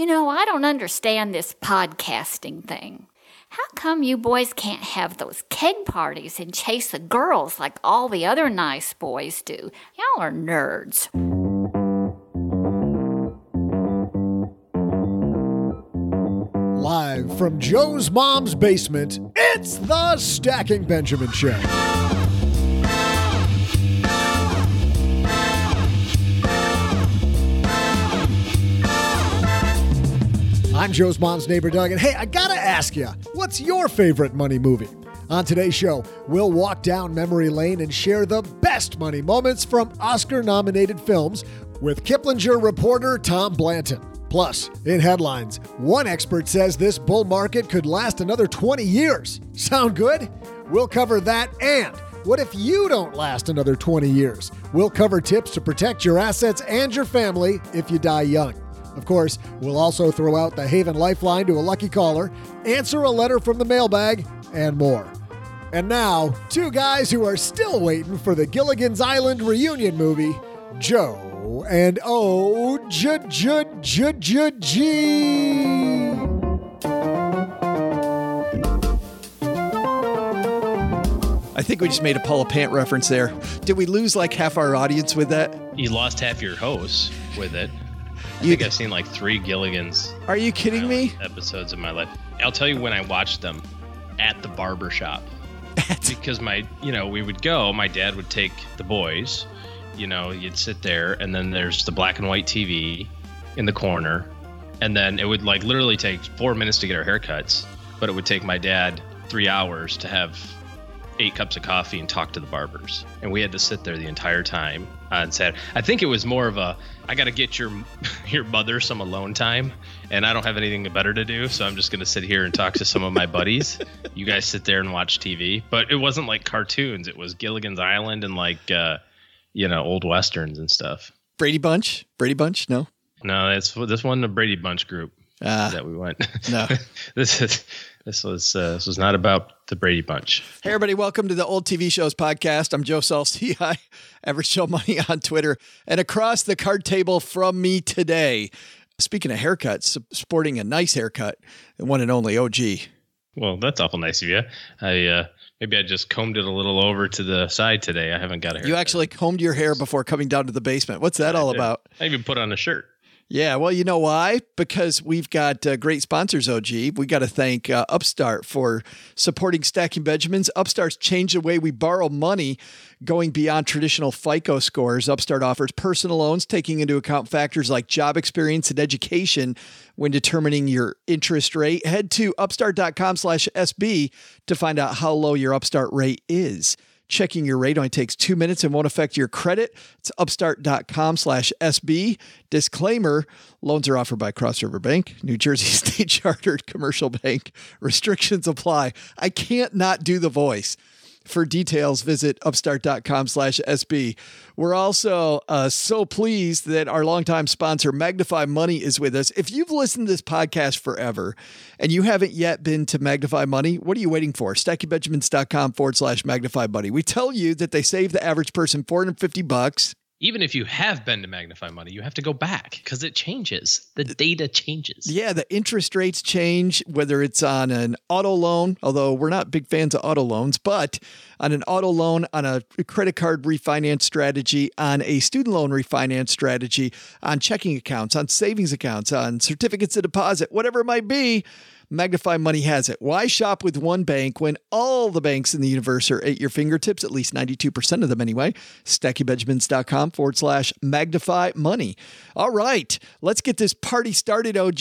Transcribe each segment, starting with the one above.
You know, I don't understand this podcasting thing. How come you boys can't have those keg parties and chase the girls like all the other nice boys do? Y'all are nerds. Live from Joe's mom's basement, it's the Stacking Benjamin Show. I'm Joe's mom's neighbor, Doug, and hey, I gotta ask you, what's your favorite money movie? On today's show, we'll walk down memory lane and share the best money moments from Oscar nominated films with Kiplinger reporter Tom Blanton. Plus, in headlines, one expert says this bull market could last another 20 years. Sound good? We'll cover that and what if you don't last another 20 years? We'll cover tips to protect your assets and your family if you die young. Of course, we'll also throw out the Haven Lifeline to a lucky caller, answer a letter from the mailbag, and more. And now, two guys who are still waiting for the Gilligan's Island reunion movie Joe and O J J J J G. I think we just made a Paula Pant reference there. Did we lose like half our audience with that? You lost half your hosts with it. I You- think I've seen like three Gilligan's Are you kidding me? episodes in my life. I'll tell you when I watched them at the barber shop. because my, you know, we would go, my dad would take the boys, you know, you'd sit there and then there's the black and white TV in the corner. And then it would like literally take four minutes to get our haircuts, but it would take my dad three hours to have eight cups of coffee and talk to the barbers. And we had to sit there the entire time on Saturday. I think it was more of a I got to get your your mother some alone time, and I don't have anything better to do, so I'm just gonna sit here and talk to some of my buddies. You guys sit there and watch TV, but it wasn't like cartoons. It was Gilligan's Island and like uh, you know old westerns and stuff. Brady Bunch? Brady Bunch? No. No, that's this one the Brady Bunch group Ah, that we went. no. this is this was uh, this was not about the Brady Bunch. Hey, everybody, welcome to the Old TV Shows podcast. I'm Joe Saul-Sehy, Average Joe Money on Twitter. And across the card table from me today, speaking of haircuts, sporting a nice haircut, the one and only OG. Well, that's awful nice of you. I uh, maybe I just combed it a little over to the side today. I haven't got a hair. You actually combed your hair before coming down to the basement. What's that all about? I even put on a shirt. Yeah, well, you know why? Because we've got uh, great sponsors, OG. We got to thank uh, Upstart for supporting Stacking Benjamins. Upstart's changed the way we borrow money, going beyond traditional FICO scores. Upstart offers personal loans, taking into account factors like job experience and education when determining your interest rate. Head to upstart.com slash SB to find out how low your Upstart rate is. Checking your rate only takes two minutes and won't affect your credit. It's upstart.com slash SB. Disclaimer loans are offered by Cross River Bank, New Jersey State Chartered Commercial Bank. Restrictions apply. I can't not do the voice. For details, visit upstart.com slash SB. We're also uh, so pleased that our longtime sponsor, Magnify Money, is with us. If you've listened to this podcast forever and you haven't yet been to Magnify Money, what are you waiting for? StackingBenjamins.com forward slash Magnify Money. We tell you that they save the average person 450 bucks even if you have been to Magnify Money, you have to go back because it changes. The data changes. Yeah, the interest rates change, whether it's on an auto loan, although we're not big fans of auto loans, but on an auto loan, on a credit card refinance strategy, on a student loan refinance strategy, on checking accounts, on savings accounts, on certificates of deposit, whatever it might be Magnify Money has it. Why shop with one bank when all the banks in the universe are at your fingertips, at least 92% of them anyway? StackingBenjamins.com forward slash magnify money. All right, let's get this party started, OG.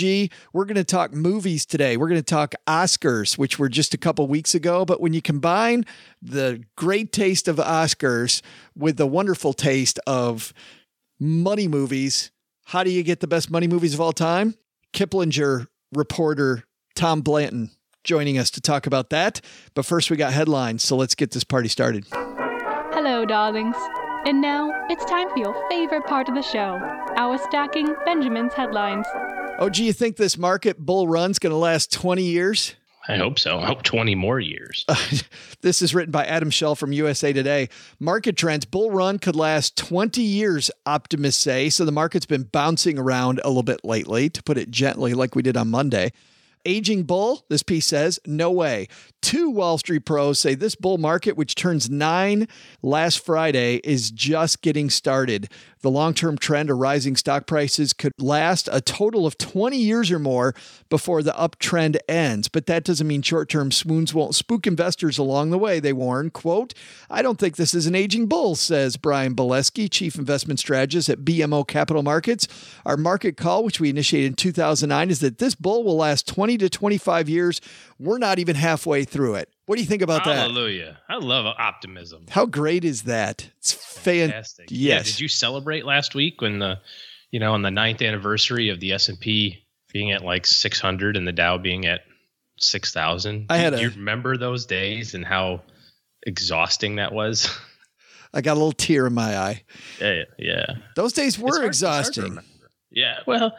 We're going to talk movies today. We're going to talk Oscars, which were just a couple weeks ago. But when you combine the great taste of Oscars with the wonderful taste of money movies, how do you get the best money movies of all time? Kiplinger reporter Tom Blanton joining us to talk about that. But first, we got headlines, so let's get this party started. Hello, darlings. And now it's time for your favorite part of the show our stacking Benjamin's headlines. Oh, do you think this market bull run's going to last 20 years? I hope so. I hope 20 more years. this is written by Adam Shell from USA Today. Market trends bull run could last 20 years, optimists say. So the market's been bouncing around a little bit lately, to put it gently, like we did on Monday. Aging bull, this piece says, no way. Two Wall Street pros say this bull market, which turns nine last Friday, is just getting started. The long term trend of rising stock prices could last a total of 20 years or more before the uptrend ends. But that doesn't mean short term swoons won't spook investors along the way, they warn. Quote, I don't think this is an aging bull, says Brian Belski, chief investment strategist at BMO Capital Markets. Our market call, which we initiated in 2009, is that this bull will last 20 to 25 years. We're not even halfway through it. What do you think about Hallelujah. that? Hallelujah. I love optimism. How great is that? It's fantastic. Yes. Yeah, did you celebrate last week when the, you know, on the ninth anniversary of the S and P being at like 600 and the Dow being at 6,000? I had. Do a, you remember those days and how exhausting that was? I got a little tear in my eye. Yeah, yeah. Those days were hard, exhausting. Yeah, well,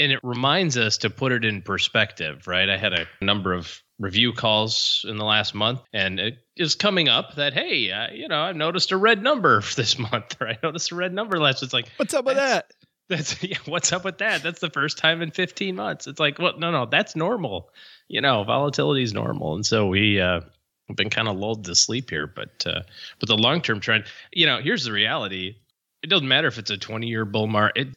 and it reminds us to put it in perspective, right? I had a number of review calls in the last month, and it is coming up that hey, uh, you know, I've noticed a red number this month, or I noticed a red number last. It's like, what's up with that? That's yeah. What's up with that? That's the first time in 15 months. It's like, well, no, no, that's normal. You know, volatility is normal, and so we. uh have been kind of lulled to sleep here, but uh, but the long term trend, you know, here's the reality: it doesn't matter if it's a 20 year bull market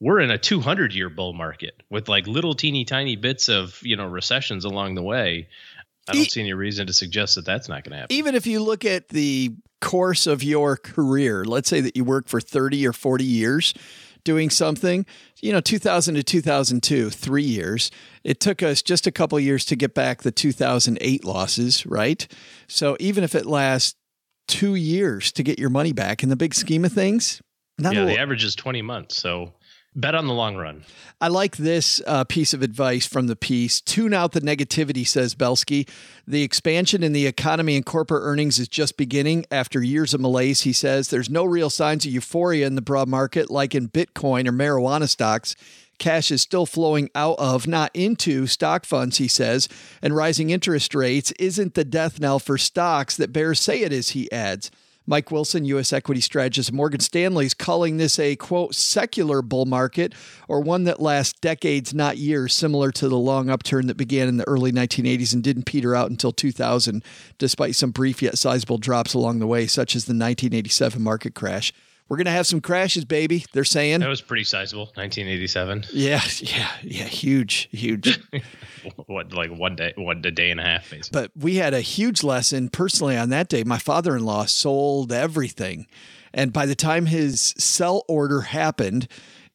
we're in a 200 year bull market with like little teeny tiny bits of you know recessions along the way i don't e- see any reason to suggest that that's not going to happen even if you look at the course of your career let's say that you work for 30 or 40 years doing something you know 2000 to 2002 three years it took us just a couple years to get back the 2008 losses right so even if it lasts two years to get your money back in the big scheme of things yeah, the average is 20 months. So Bet on the long run. I like this uh, piece of advice from the piece. Tune out the negativity, says Belski. The expansion in the economy and corporate earnings is just beginning after years of malaise, he says. There's no real signs of euphoria in the broad market like in Bitcoin or marijuana stocks. Cash is still flowing out of, not into stock funds, he says. And rising interest rates isn't the death knell for stocks that bears say it is, he adds. Mike Wilson, U.S. equity strategist at Morgan Stanley, is calling this a quote secular bull market or one that lasts decades, not years, similar to the long upturn that began in the early 1980s and didn't peter out until 2000, despite some brief yet sizable drops along the way, such as the 1987 market crash. We're going to have some crashes, baby. They're saying that was pretty sizable, 1987. Yeah, yeah, yeah, huge, huge. what, like one day, one a day and a half, basically. But we had a huge lesson personally on that day. My father-in-law sold everything, and by the time his sell order happened,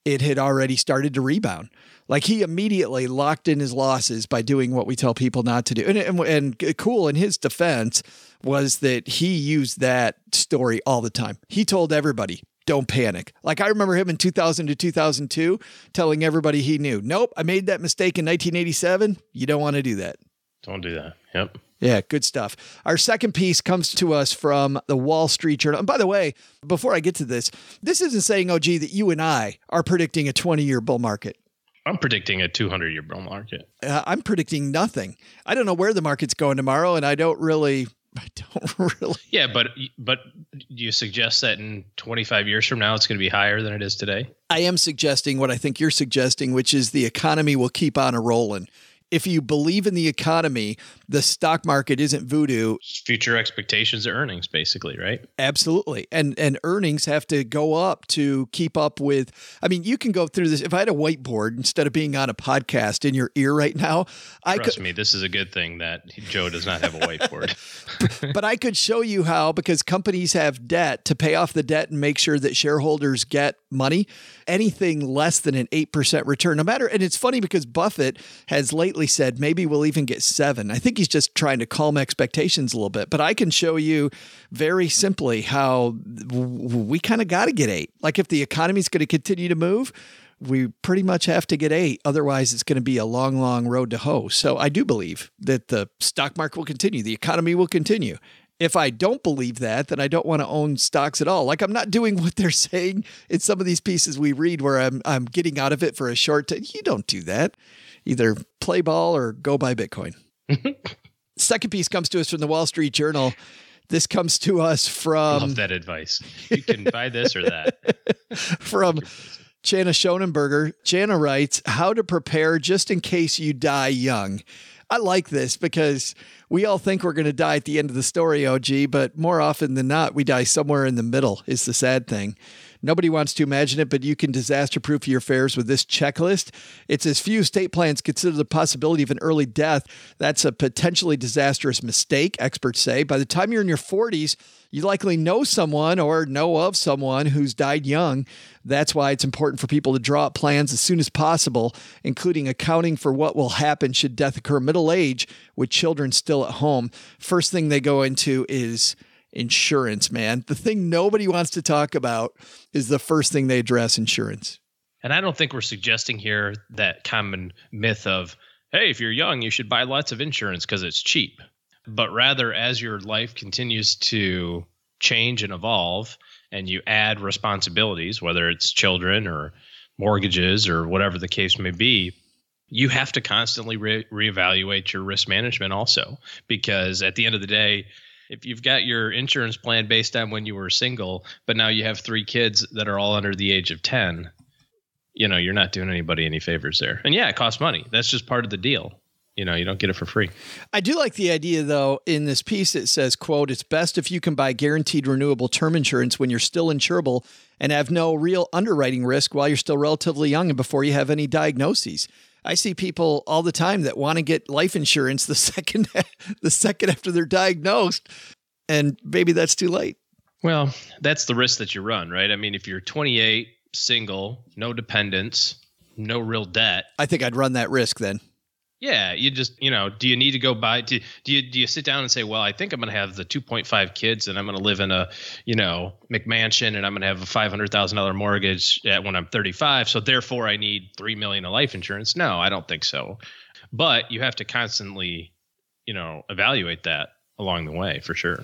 it had already started to rebound. Like he immediately locked in his losses by doing what we tell people not to do. And, and, and cool in his defense was that he used that story all the time. He told everybody, don't panic. Like I remember him in 2000 to 2002 telling everybody he knew, nope, I made that mistake in 1987. You don't want to do that. Don't do that. Yep. Yeah, good stuff. Our second piece comes to us from the Wall Street Journal. And by the way, before I get to this, this isn't saying, oh, gee, that you and I are predicting a 20 year bull market. I'm predicting a 200 year bull market. Uh, I'm predicting nothing. I don't know where the market's going tomorrow, and I don't really. I don't really. Yeah, but but do you suggest that in 25 years from now it's going to be higher than it is today? I am suggesting what I think you're suggesting, which is the economy will keep on a rolling if you believe in the economy, the stock market isn't voodoo. Future expectations of earnings, basically, right? Absolutely. And and earnings have to go up to keep up with I mean, you can go through this. If I had a whiteboard instead of being on a podcast in your ear right now, I Trust could, me, this is a good thing that Joe does not have a whiteboard. but I could show you how because companies have debt to pay off the debt and make sure that shareholders get money. Anything less than an 8% return, no matter and it's funny because Buffett has lately said maybe we'll even get seven. I think he's just trying to calm expectations a little bit. But I can show you very simply how we kind of got to get eight. Like if the economy is going to continue to move, we pretty much have to get eight. Otherwise, it's going to be a long, long road to hoe. So I do believe that the stock market will continue, the economy will continue. If I don't believe that, then I don't want to own stocks at all. Like I'm not doing what they're saying in some of these pieces we read where I'm I'm getting out of it for a short time. You don't do that either play ball or go buy Bitcoin. Second piece comes to us from the Wall Street Journal. This comes to us from. Love that advice. You can buy this or that. from Jana Schonenberger. Jana writes, How to prepare just in case you die young. I like this because we all think we're going to die at the end of the story, OG, but more often than not, we die somewhere in the middle, is the sad thing. Nobody wants to imagine it, but you can disaster proof your affairs with this checklist. It's as few state plans consider the possibility of an early death. That's a potentially disastrous mistake, experts say. By the time you're in your 40s, you likely know someone or know of someone who's died young. That's why it's important for people to draw up plans as soon as possible, including accounting for what will happen should death occur middle age with children still at home. First thing they go into is insurance, man. The thing nobody wants to talk about is the first thing they address insurance. And I don't think we're suggesting here that common myth of, hey, if you're young, you should buy lots of insurance because it's cheap. But rather, as your life continues to change and evolve, and you add responsibilities, whether it's children or mortgages or whatever the case may be, you have to constantly re- reevaluate your risk management also. Because at the end of the day, if you've got your insurance plan based on when you were single, but now you have three kids that are all under the age of 10, you know, you're not doing anybody any favors there. And yeah, it costs money. That's just part of the deal. You know, you don't get it for free. I do like the idea though in this piece it says, quote, it's best if you can buy guaranteed renewable term insurance when you're still insurable and have no real underwriting risk while you're still relatively young and before you have any diagnoses. I see people all the time that want to get life insurance the second the second after they're diagnosed, and maybe that's too late. Well, that's the risk that you run, right? I mean, if you're 28, single, no dependents, no real debt, I think I'd run that risk then. Yeah, you just you know, do you need to go buy? Do, do you do you sit down and say, well, I think I'm going to have the 2.5 kids, and I'm going to live in a you know McMansion, and I'm going to have a five hundred thousand dollar mortgage at, when I'm 35, so therefore I need three million of life insurance? No, I don't think so. But you have to constantly, you know, evaluate that along the way for sure.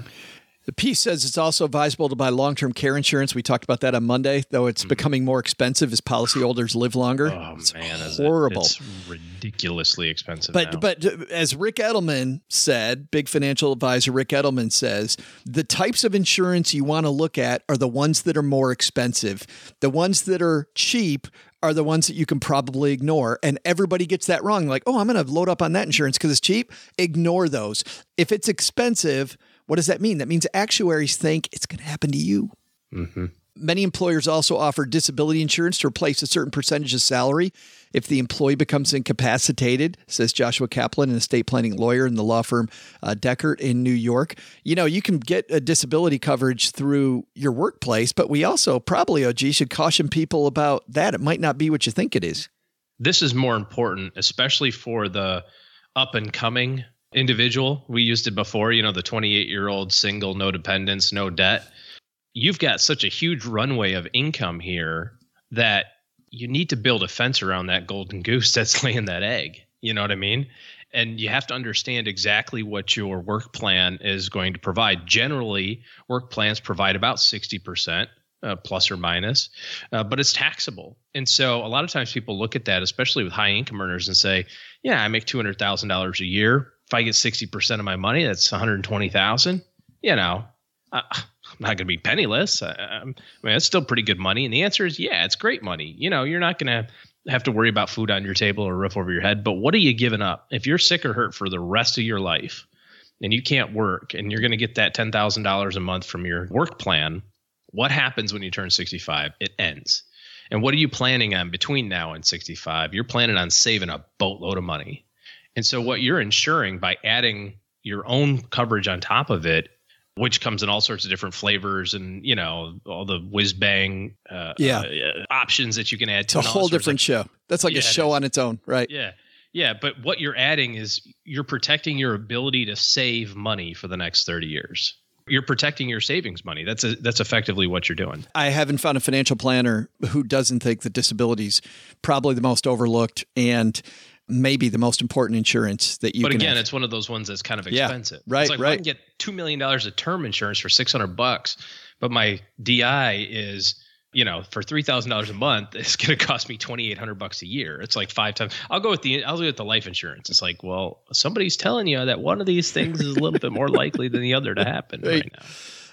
The piece says it's also advisable to buy long term care insurance. We talked about that on Monday, though it's mm-hmm. becoming more expensive as policyholders live longer. Oh, man, it's man. horrible. It? It's ridiculously expensive. But, now. but as Ric Edelman said, big financial advisor Ric Edelman says, the types of insurance you want to look at are the ones that are more expensive. The ones that are cheap are the ones that you can probably ignore. And everybody gets that wrong. Like, oh, I'm going to load up on that insurance because it's cheap. Ignore those. If it's expensive, what does that mean? That means actuaries think it's going to happen to you. Mm-hmm. Many employers also offer disability insurance to replace a certain percentage of salary if the employee becomes incapacitated, says Joshua Kaplan, an estate planning lawyer in the law firm uh, Dechert in New York. You know, you can get a disability coverage through your workplace, but we also probably, OG, should caution people about that. It might not be what you think it is. This is more important, especially for the up and coming individual. We used it before, you know, the 28 year old single, no dependents, no debt. You've got such a huge runway of income here that you need to build a fence around that golden goose that's laying that egg. You know what I mean? And you have to understand exactly what your work plan is going to provide. Generally, work plans provide about 60%. Uh, plus or minus, uh, but it's taxable. And so a lot of times people look at that, especially with high income earners, and say, "Yeah, I make two hundred thousand dollars a year. If I get sixty percent of my money, that's one hundred twenty thousand. You know, uh, I'm not going to be penniless. I, I mean, it's still pretty good money. And the answer is, yeah, it's great money. You know, you're not going to have to worry about food on your table or roof over your head. But what are you giving up? If you're sick or hurt for the rest of your life and you can't work and you're going to get that $10,000 a month from your work plan, what happens when you turn 65? It ends. And what are you planning on between now and 65? You're planning on saving a boatload of money. And so, what you're ensuring by adding your own coverage on top of it which comes in all sorts of different flavors and you know all the whiz bang uh, yeah. Uh, options that you can add it's to a whole different show. That's like yeah, a show on its own right? Yeah. Yeah but what you're adding is you're protecting your ability to save money for the next 30 years. You're protecting your savings money. That's a, that's effectively what you're doing. I haven't found a financial planner who doesn't think that disabilities probably the most overlooked. And maybe the most important insurance that you but again have. it's one of those ones that's kind of expensive. Yeah, right it's like, right well, i can get $2 million of term insurance for 600 bucks but my di is you know for $3000 a month it's going to cost me 2800 bucks a year. It's like five times i'll go with the i'll go with the life insurance. It's like well somebody's telling you that one of these things is a little bit more likely than the other to happen right, right now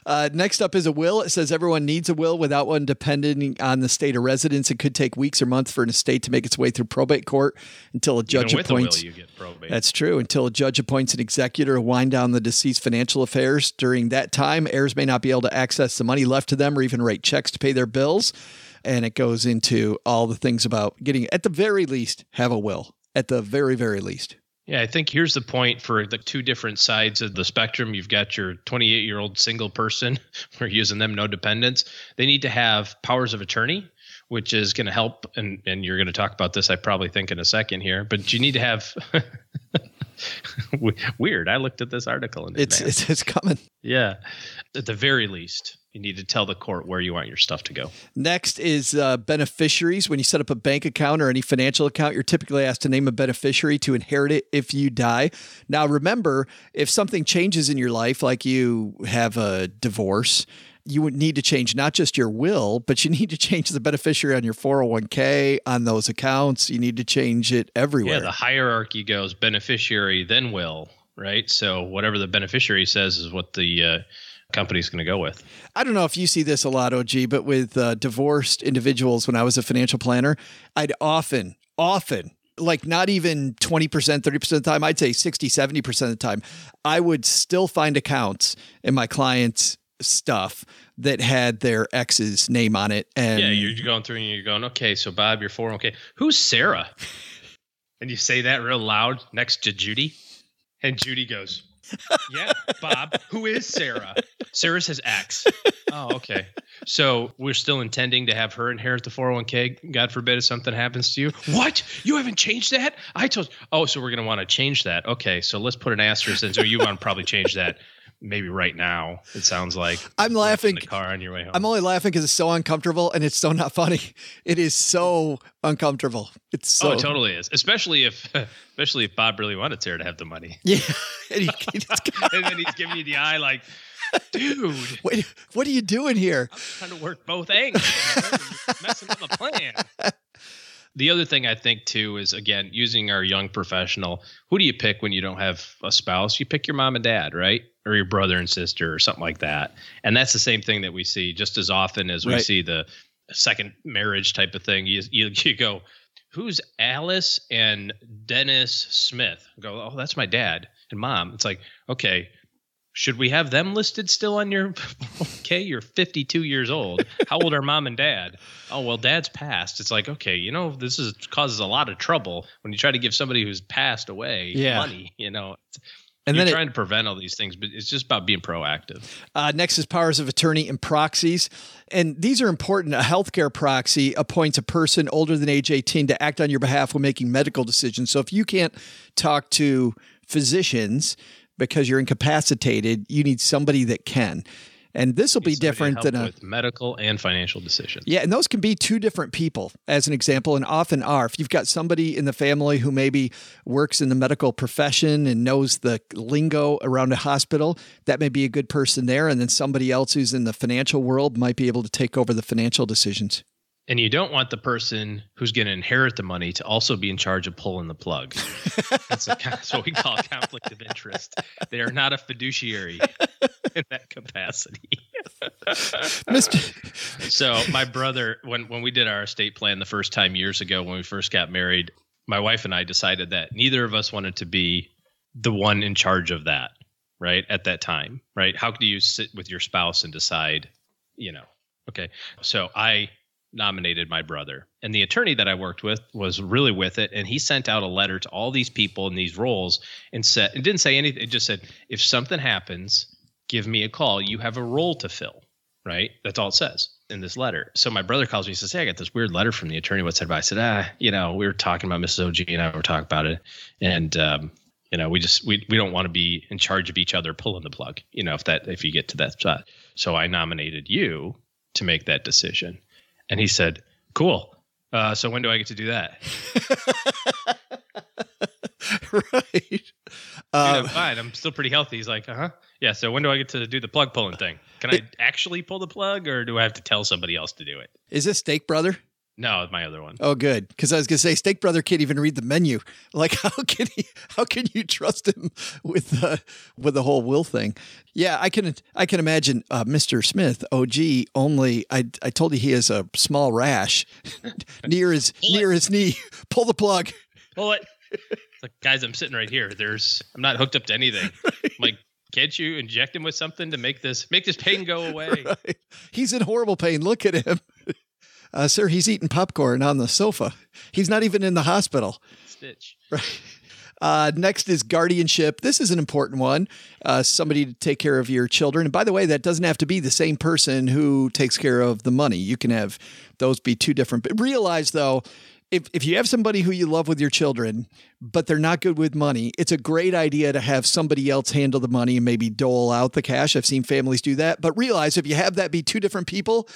uh, next up is a will. It says everyone needs a will without one depending on the state of residence. It could take weeks or months for an estate to make its way through probate court until a judge Even appoints. A will, you get probate. That's true. Until a judge appoints an executor to wind down the deceased financial affairs. During that time, heirs may not be able to access the money left to them or even write checks to pay their bills. And it goes into all the things about getting, at the very least, have a will. At the very, very least. Yeah, I think here's the point for the two different sides of the spectrum. You've got your 28 year old single person, we're using them no dependents. They need to have powers of attorney, which is going to help. And, and you're going to talk about this, I probably think, in a second here. But you need to have. Weird. I looked at this article and it's, it's it's coming. Yeah, at the very least, you need to tell the court where you want your stuff to go. Next is uh, beneficiaries. When you set up a bank account or any financial account, you're typically asked to name a beneficiary to inherit it if you die. Now, remember, if something changes in your life, like you have a divorce, you would need to change not just your will, but you need to change the beneficiary on your 401k, on those accounts. You need to change it everywhere. Yeah, the hierarchy goes beneficiary, then will, right? So whatever the beneficiary says is what the uh, company's going to go with. I don't know if you see this a lot, OG, but with uh, divorced individuals, when I was a financial planner, I'd often, often, like not even 20%, 30% of the time, I'd say 60, 70% of the time, I would still find accounts in my clients' stuff that had their ex's name on it. And yeah, you're going through and you're going, okay, so Bob, you're 401k. Who's Sarah? and you say that real loud next to Judy. And Judy goes, yeah, Bob. Who is Sarah? Sarah says X. Oh, okay. So we're still intending to have her inherit the 401k. God forbid if something happens to you. What? You haven't changed that? I told. Oh, so we're gonna want to change that. Okay, so let's put an asterisk in. So you want to probably change that maybe right now. It sounds like I'm laughing. the car on your way home. I'm only laughing because it's so uncomfortable and it's so not funny. It is so uncomfortable. It's so. Oh, it totally is. Especially if, especially if Bob really wanted Sarah to have the money. Yeah, and, he, and then he's giving you the eye like, dude, wait, what are you doing here? I'm trying to work both angles. messing up a plan. The other thing I think too is again using our young professional. Who do you pick when you don't have a spouse? You pick your mom and dad, right? Or your brother and sister, or something like that. And that's the same thing that we see just as often as we see the second marriage type of thing. You you, you go, who's Alice and Dennis Smith? I go, oh, that's my dad and mom. It's like, okay, should we have them listed still on your okay you're 52 years old how old are mom and dad oh well dad's passed it's like okay you know this is causes a lot of trouble when you try to give somebody who's passed away Yeah. money you know And you're then it- trying to prevent all these things but it's just about being proactive Uh, next is powers of attorney and proxies. And these are important. A healthcare proxy appoints a person older than age 18 to act on your behalf when making medical decisions. So if you can't talk to physicians because you're incapacitated, you need somebody that can. And this will be different than a. with medical and financial decisions Yeah, and those can be two different people, as an example, and often are. If you've got somebody in the family who maybe works in the medical profession and knows the lingo around a hospital, that may be a good person there. And then somebody else who's in the financial world might be able to take over the financial decisions. And you don't want the person who's going to inherit the money to also be in charge of pulling the plug. That's, a, that's what we call conflict of interest. They are not a fiduciary in that capacity. Mr. So my brother, when when we did our estate plan the first time years ago when we first got married, my wife and I decided that neither of us wanted to be the one in charge of that. Right at that time, right? How do you sit with your spouse and decide? You know, okay. So I nominated my brother, and the attorney that I worked with was really with it, and he sent out a letter to all these people in these roles and said, it didn't say anything. It just said, if something happens, give me a call. You have a role to fill right? That's all it says in this letter. So my brother calls me and says, Hey, I got this weird letter from the attorney. What's that about? I said, Ah, you know, we were talking about Mrs. OG and I were talking about it. And, um, you know, we just, we, we don't want to be in charge of each other pulling the plug, you know, if that, if you get to that spot. So I nominated you to make that decision. And he said, Cool. Uh, so when do I get to do that? right. Dude, Uh, I'm fine. I'm still pretty healthy. He's like, uh huh. Yeah. So when do I get to do the plug pulling thing? Can I actually pull the plug or do I have to tell somebody else to do it? is this Steak Brother? No, my other one. Oh, good. Because I was going to say, Steak Brother can't even read the menu. Like, how can he? How can you trust him with the with the whole will thing? Yeah, I can. I can imagine uh, Mr. Smith, OG. Only I. I told you he has a small rash near his near his knee. Pull the plug. Pull it. It's like, guys, I'm sitting right here. There's, I'm not hooked up to anything. I'm like, can't you inject him with something to make this make this pain go away? Right. He's in horrible pain. Look at him. Uh, sir, he's eating popcorn on the sofa. He's not even in the hospital. Stitch. Right. Uh, next is guardianship. This is an important one. Uh, somebody to take care of your children. And by the way, that doesn't have to be the same person who takes care of the money. You can have those be two different. But realize though, if, if you have somebody who you love with your children, but they're not good with money, it's a great idea to have somebody else handle the money and maybe dole out the cash. I've seen families do that. But realize if you have that be two different people,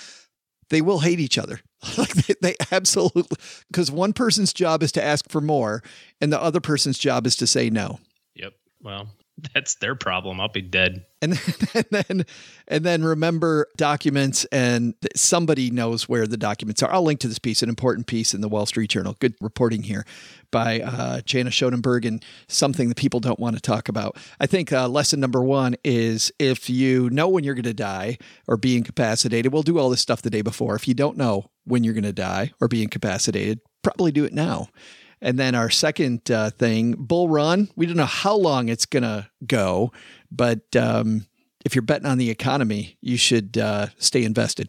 they will hate each other. like they, they absolutely, because one person's job is to ask for more, and the other person's job is to say no. Yep. Well, that's their problem. I'll be dead. And then, and then, and then remember documents, and somebody knows where the documents are. I'll link to this piece, an important piece in the Wall Street Journal. Good reporting here by uh, Jana Schoenberg, and something that people don't want to talk about. I think uh, lesson number one is if you know when you're going to die or be incapacitated, we'll do all this stuff the day before. If you don't know when you're going to die or be incapacitated, probably do it now. And then our second uh, thing, bull run. We don't know how long it's going to go, but um, if you're betting on the economy, you should uh, stay invested.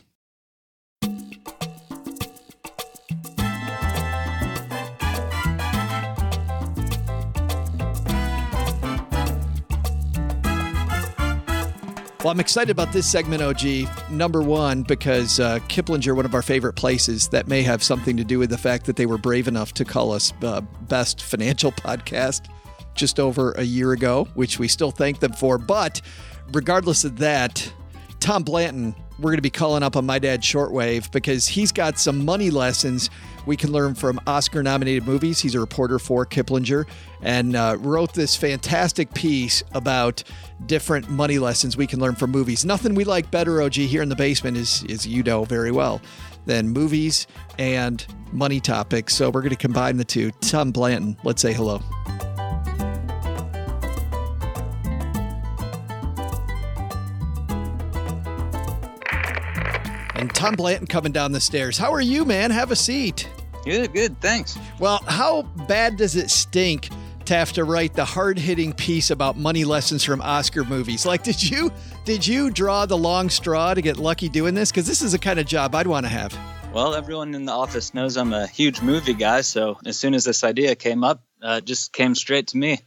Well, I'm excited about this segment, OG. Number one, because uh, Kiplinger, one of our favorite places, that may have something to do with the fact that they were brave enough to call us uh, best financial podcast just over a year ago, which we still thank them for. But regardless of that, Tom Blanton, we're going to be calling up on My Dad Shortwave because he's got some money lessons we can learn from Oscar nominated movies. He's a reporter for Kiplinger and uh, wrote this fantastic piece about different money lessons we can learn from movies. Nothing we like better, OG, here in the basement, is, is you know very well, than movies and money topics. So we're going to combine the two. Tom Blanton, let's say hello. Tom Blanton coming down the stairs. How are you, man? Have a seat. Good, good. Thanks. Well, how bad does it stink to have to write the hard-hitting piece about money lessons from Oscar movies. Like, did you did you draw the long straw to get lucky doing this? Because this is the kind of job I'd want to have. Well, everyone in the office knows I'm a huge movie guy, so as soon as this idea came up, uh, it just came straight to me.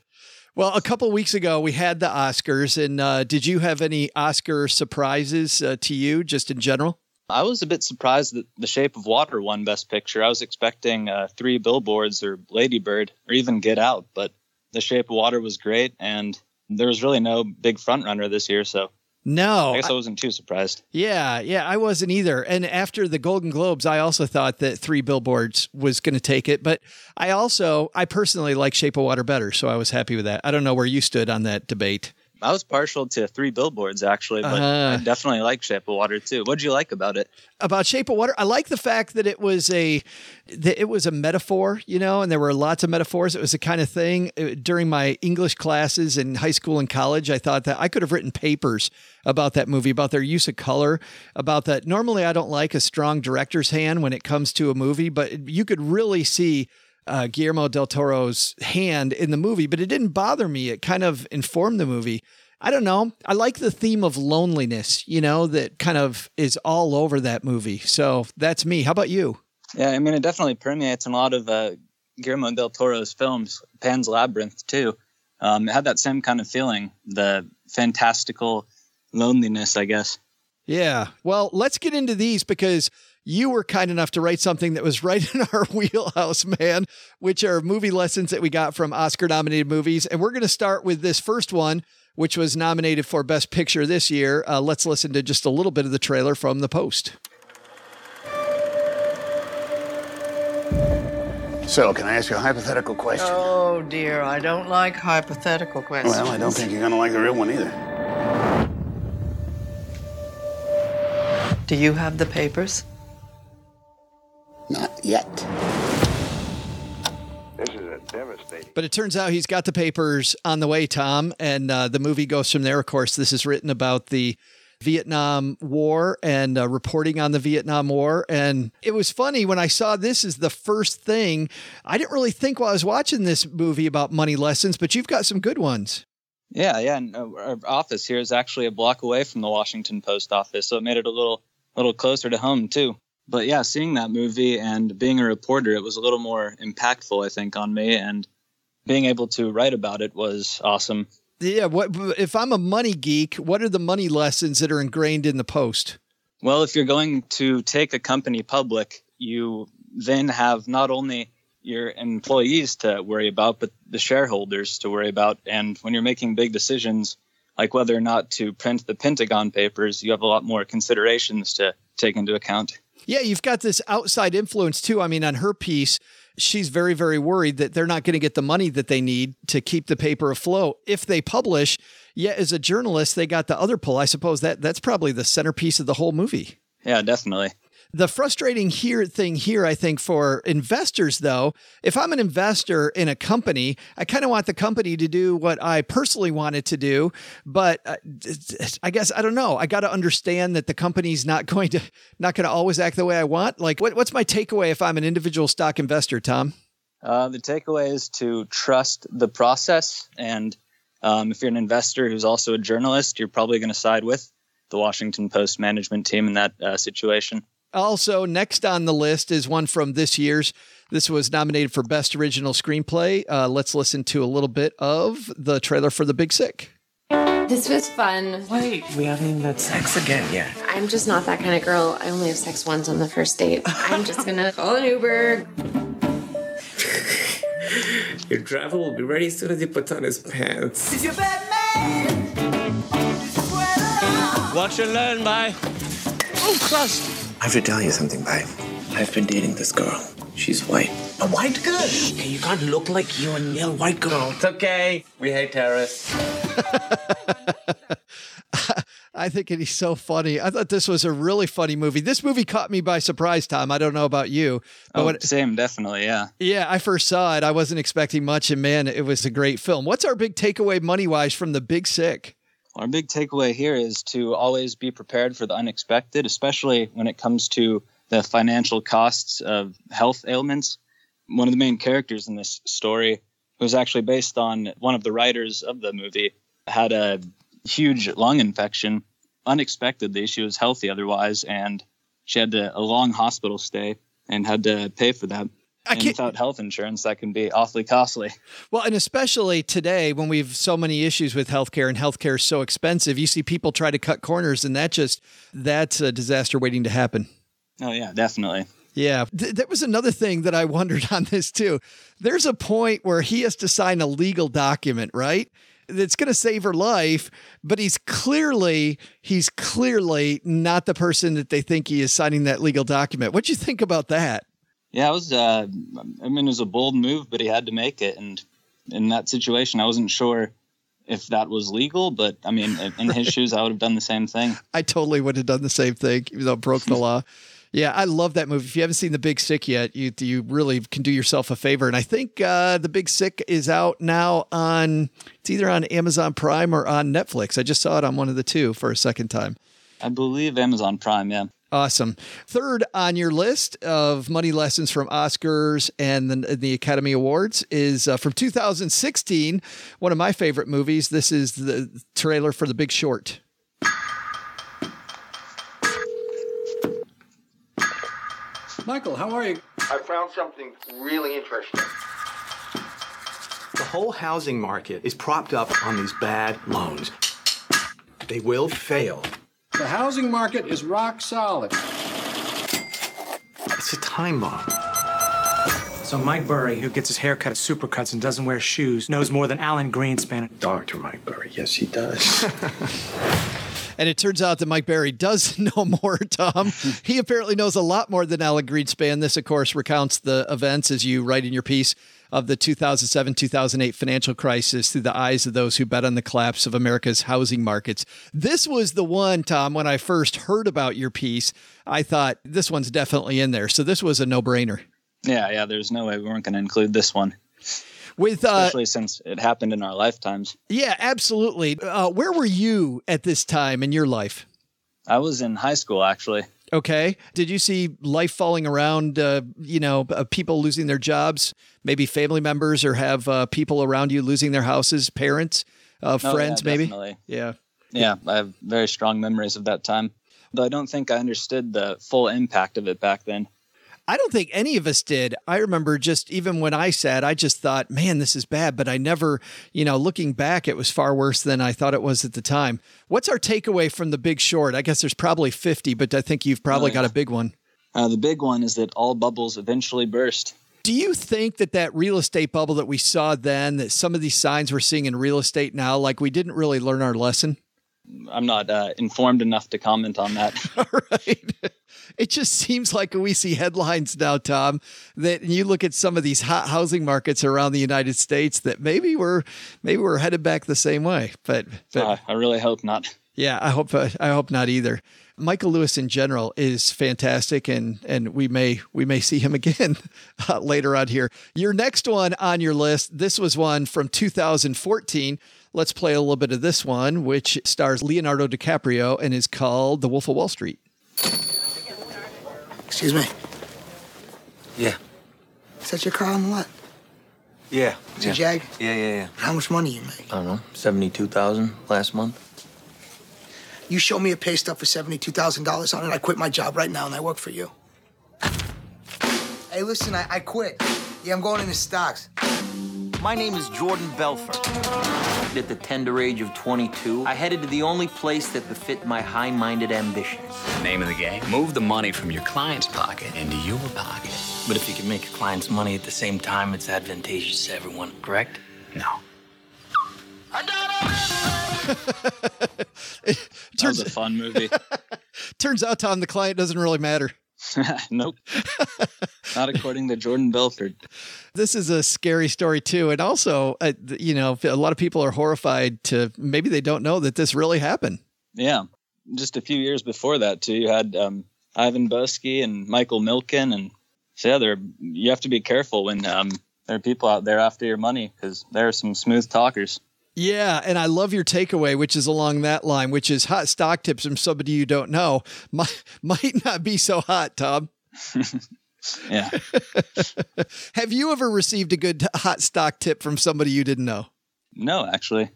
Well, a couple weeks ago we had the Oscars, and uh, did you have any Oscar surprises uh, to you, just in general? I was a bit surprised that The Shape of Water won Best Picture. I was expecting uh, Three Billboards or Lady Bird or even Get Out, but The Shape of Water was great, and there was really no big frontrunner this year, so no, I guess I wasn't too surprised. Yeah, yeah, I wasn't either. And after the Golden Globes, I also thought that Three Billboards was going to take it, but I also, I personally like Shape of Water better, so I was happy with that. I don't know where you stood on that debate. I was partial to Three Billboards actually, but uh, I definitely like Shape of Water too. What did you like about it? About Shape of Water, I like the fact that it was a that it was a metaphor, you know, and there were lots of metaphors. It was the kind of thing uh, during my English classes in high school and college. I thought that I could have written papers about that movie, about their use of color, about that. Normally, I don't like a strong director's hand when it comes to a movie, but you could really see uh, Guillermo del Toro's hand in the movie, but it didn't bother me. It kind of informed the movie. I don't know. I like the theme of loneliness, you know, that kind of is all over that movie. So that's me. How about you? Yeah, I mean, it definitely permeates in a lot of uh, Guillermo del Toro's films, Pan's Labyrinth, too. Um, it had that same kind of feeling, the fantastical loneliness, I guess. Yeah. Well, let's get into these because you were kind enough to write something that was right in our wheelhouse, man, which are movie lessons that we got from Oscar nominated movies. And we're going to start with this first one, which was nominated for Best Picture this year. Uh, let's listen to just a little bit of the trailer from The Post. So, can I ask you a hypothetical question? Oh, dear, I don't like hypothetical questions. Well, I don't think you're going to like the real one either. Do you have the papers? Not yet. This is a devastating. But it turns out he's got the papers on the way, Tom, and uh, the movie goes from there. Of course, this is written about the Vietnam War and uh, reporting on the Vietnam War. And it was funny when I saw this is the first thing. I didn't really think while I was watching this movie about money lessons, but you've got some good ones. Yeah, yeah. And uh, our office here is actually a block away from the Washington Post office, so it made it a little, little closer to home too but yeah, seeing that movie and being a reporter, it was a little more impactful, I think, on me. And being able to write about it was awesome. Yeah. What if I'm a money geek? What are the money lessons that are ingrained in the post? Well, if you're going to take a company public, you then have not only your employees to worry about, but the shareholders to worry about. And when you're making big decisions, like whether or not to print the Pentagon Papers, you have a lot more considerations to take into account. Yeah, you've got this outside influence too. I mean, on her piece, she's very, very worried that they're not going to get the money that they need to keep the paper afloat if they publish. Yet, as a journalist, they got the other pull. I suppose that that's probably the centerpiece of the whole movie. Yeah, definitely. The frustrating here thing here, I think, for investors, though, if I'm an investor in a company, I kind of want the company to do what I personally want it to do. But uh, I guess I don't know. I got to understand that the company's not going to not going to always act the way I want. Like, what, what's my takeaway if I'm an individual stock investor, Tom? Uh, the takeaway is to trust the process, and um, if you're an investor who's also a journalist, you're probably going to side with the Washington Post management team in that uh, situation. Also, next on the list is one from this year's. This was nominated for Best Original Screenplay. Uh, let's listen to a little bit of the trailer for The Big Sick. This was fun. Wait, we haven't even had sex again yet. I'm just not that kind of girl. I only have sex once on the first date. I'm just gonna call an Uber. Your driver will be ready as soon as he puts on his pants. Is your bad man? Watch and learn, bye. Oh, crust. I have to tell you something, babe. I've been dating this girl. She's white. A white girl? Okay, you can't look like you and yell white girl. It's okay. We hate terrorists. I think it is so funny. I thought this was a really funny movie. This movie caught me by surprise, Tom. I don't know about you. But oh, when, same, definitely, yeah. Yeah, I first saw it. I wasn't expecting much, and man, it was a great film. What's our big takeaway money wise from The Big Sick? Our big takeaway here is to always be prepared for the unexpected, especially when it comes to the financial costs of health ailments. One of the main characters in this story was actually based on one of the writers of the movie had a huge lung infection unexpectedly. She was healthy otherwise, and she had a long hospital stay and had to pay for that. I and can't- without health insurance, that can be awfully costly. Well, and especially today when we've so many issues with healthcare and healthcare is so expensive, you see people try to cut corners, and that just that's a disaster waiting to happen. Oh yeah, definitely. Yeah, Th- that was another thing that I wondered on this too. There's a point where he has to sign a legal document, right? That's going to save her life, but he's clearly he's clearly not the person that they think he is signing that legal document. What do you think about that? Yeah, it was. Uh, I mean, it was a bold move, but he had to make it. And in that situation, I wasn't sure if that was legal. But I mean, in his shoes, I would have done the same thing. I totally would have done the same thing, even though it broke the law. Yeah, I love that movie. If you haven't seen The Big Sick yet, you you really can do yourself a favor. And I think uh, The Big Sick is out now on it's either on Amazon Prime or on Netflix. I just saw it on one of the two for a second time. I believe Amazon Prime. Yeah. Awesome. Third on your list of money lessons from Oscars and the, the Academy Awards is uh, from 2016, one of my favorite movies. This is the trailer for The Big Short. Michael, how are you? I found something really interesting. The whole housing market is propped up on these bad loans. They will fail. The housing market is rock solid. It's a time bomb. So Mike Burry, who gets his hair cut at Supercuts and doesn't wear shoes, knows more than Alan Greenspan. Dr. Mike Burry, yes, he does. And it turns out that Mike Burry does know more, Tom. he apparently knows a lot more than Alan Greenspan. This, of course, recounts the events, as you write in your piece, of the 2007 2008 financial crisis through the eyes of those who bet on the collapse of America's housing markets. This was the one, Tom, when I first heard about your piece, I thought this one's definitely in there. So this was a no brainer. Yeah, yeah. There's no way we weren't going to include this one, With uh, especially since it happened in our lifetimes. yeah, absolutely. Uh, where were you at this time in your life? I was in high school actually. Okay. Did you see life falling around, uh, you know, uh, people losing their jobs, maybe family members or have uh, people around you losing their houses, parents, uh, Oh, yeah, friends, maybe? definitely. Yeah. Yeah, I have very strong memories of that time. Though I don't think I understood the full impact of it back then. I don't think any of us did. I remember just even when I said, I just thought, man, this is bad. But I never, you know, looking back, it was far worse than I thought it was at the time. What's our takeaway from the big short? I guess there's probably 50, but I think you've probably Oh, got a big one. Uh, the big one is that all bubbles eventually burst. Do you think that that real estate bubble that we saw then, that some of these signs we're seeing in real estate now, like we didn't really learn our lesson? I'm not uh, informed enough to comment on that. It just seems like we see headlines now, Tom, that you look at some of these hot housing markets around the United States that maybe we're maybe we're headed back the same way. But, but Uh, I really hope not. yeah, I hope uh, I hope not either. Michael Lewis in general is fantastic, and and we may we may see him again uh, later on here. Your next one on your list, this was one from 2014. Let's play a little bit of this one, which stars Leonardo DiCaprio and is called The Wolf of Wall Street. Excuse me. Yeah. Is that your car on the lot? Yeah. It's a Jag? Yeah, yeah, yeah. How much money you make? I don't know. 72,000 last month. You show me a pay stub for $72,000 on it, I quit my job right now and I work for you. Hey, listen, I, I quit. Yeah, I'm going into stocks. My name is Jordan Belfort. At the tender age of 22, I headed to the only place that befit my high minded ambitions. Name of the game? Move the money from your client's pocket into your pocket. But if you can make your clients money at the same time, it's advantageous to everyone, correct? No. That was a fun movie. Turns out, Tom, the client doesn't really matter. nope. Not according to Jordan Belfort. This is a scary story too, and also, uh, you know, a lot of people are horrified to maybe they don't know that this really happened. Yeah. Just a few years before that, too, you had um, Ivan Boesky and Michael Milken. And so, yeah, there, you have to be careful when um, there are people out there after your money because there are some smooth talkers. Yeah, and I love your takeaway, which is along that line, which is hot stock tips from somebody you don't know might might not be so hot, Tom. Yeah. Have you ever received a good hot stock tip from somebody you didn't know? No, actually,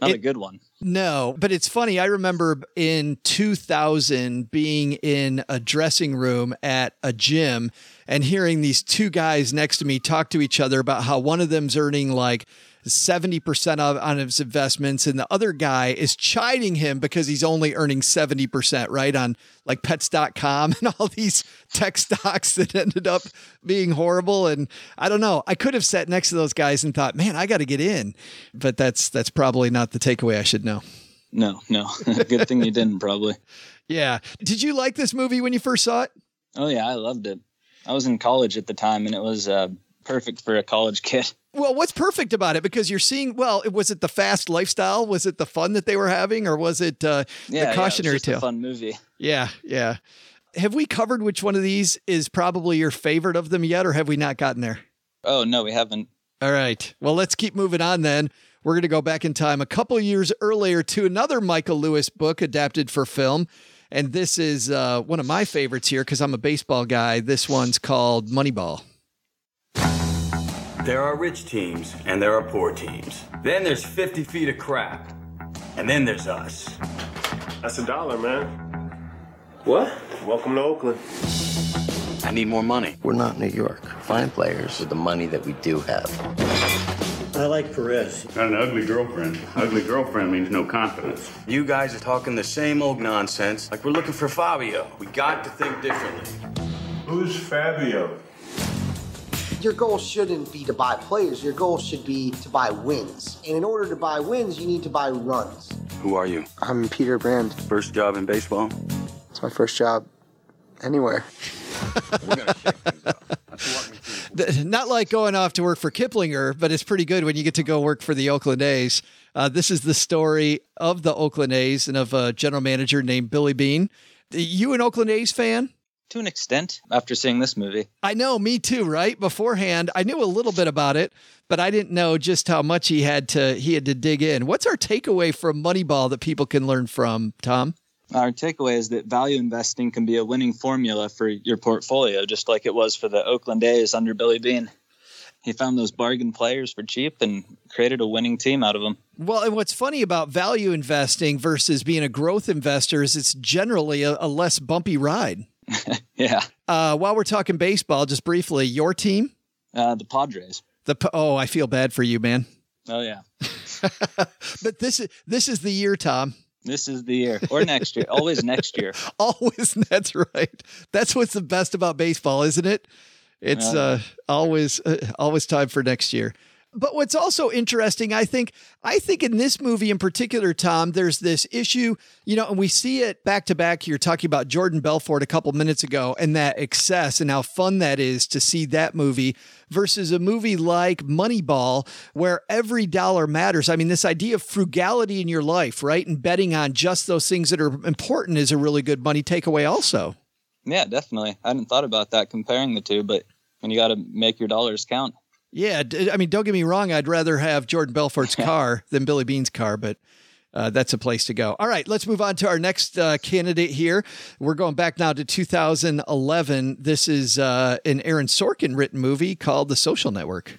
not It- a good one. No, but it's funny. I remember in 2000 being in a dressing room at a gym and hearing these two guys next to me talk to each other about how one of them's earning like 70% of, on his investments and the other guy is chiding him because he's only earning 70%, right? On like pets.com and all these tech stocks that ended up being horrible. And I don't know. I could have sat next to those guys and thought, man, I got to get in. But that's that's probably not the takeaway I should know. No, no. good thing you didn't, probably. Yeah. Did you like this movie when you first saw it? Oh, yeah, I loved it. I was in college at the time, and it was uh, perfect for a college kid. Well, what's perfect about it? Because you're seeing, well, was it the fast lifestyle? Was it the fun that they were having? Or was it uh, Yeah, the cautionary yeah, it was just tale? fun movie. Yeah, yeah. Have we covered which one of these is probably your favorite of them yet, or have we not gotten there? Oh, no, we haven't. All right. Well, let's keep moving on then. We're going to go back in time a couple years earlier to another Michael Lewis book adapted for film. And this is uh, one of my favorites here because I'm a baseball guy. This one's called Moneyball. There are rich teams and there are poor teams. Then there's 50 feet of crap. And then there's us. That's a dollar, man. What? Welcome to Oakland. I need more money. We're not New York. Find players with the money that we do have. I like Perez. Got an ugly girlfriend. Ugly girlfriend means no confidence. You guys are talking the same old nonsense like we're looking for Fabio. We got to think differently. Who's Fabio? Your goal shouldn't be to buy players. Your goal should be to buy wins. And in order to buy wins, you need to buy runs. Who are you? I'm Peter Brand. First job in baseball? It's my first job anywhere. The- Not like going off to work for Kiplinger, but it's pretty good when you get to go work for the Oakland A's. Uh, this is the story of the Oakland A's and of a general manager named Billy Beane. You an Oakland A's fan? To an extent, after seeing this movie. I know, me too, right? Beforehand, I knew a little bit about it, but I didn't know just how much he had to he had to dig in. What's our takeaway from Moneyball that people can learn from, Tom? Our takeaway is that value investing can be a winning formula for your portfolio, just like it was for the Oakland A's under Billy Beane. He found those bargain players for cheap and created a winning team out of them. Well, and what's funny about value investing versus being a growth investor is it's generally a, a less bumpy ride. Yeah. Uh, while we're talking baseball, just briefly, your team, Uh, the Padres. the oh, I feel bad for you, man. Oh, yeah. But this is this is the year, Tom. This is the year. Or next year. Always next year. Always, that's right. That's what's the best about baseball, isn't it? It's uh, always uh, always time for next year. But what's also interesting, I think, I think in this movie in particular, Tom, there's this issue, you know, and we see it back to back. You're talking about Jordan Belfort a couple minutes ago and that excess and how fun that is to see that movie versus a movie like Moneyball, where every dollar matters. I mean, this idea of frugality in your life, right? And betting on just those things that are important is a really good money takeaway, also. Yeah, definitely. I hadn't thought about that comparing the two, but when you got to make your dollars count. Yeah, I mean, don't get me wrong. I'd rather have Jordan Belfort's car than Billy Beane's car, but uh, that's a place to go. All right, let's move on to our next uh, candidate here. We're going back now to 2011. This is uh, an Aaron Sorkin written movie called The Social Network.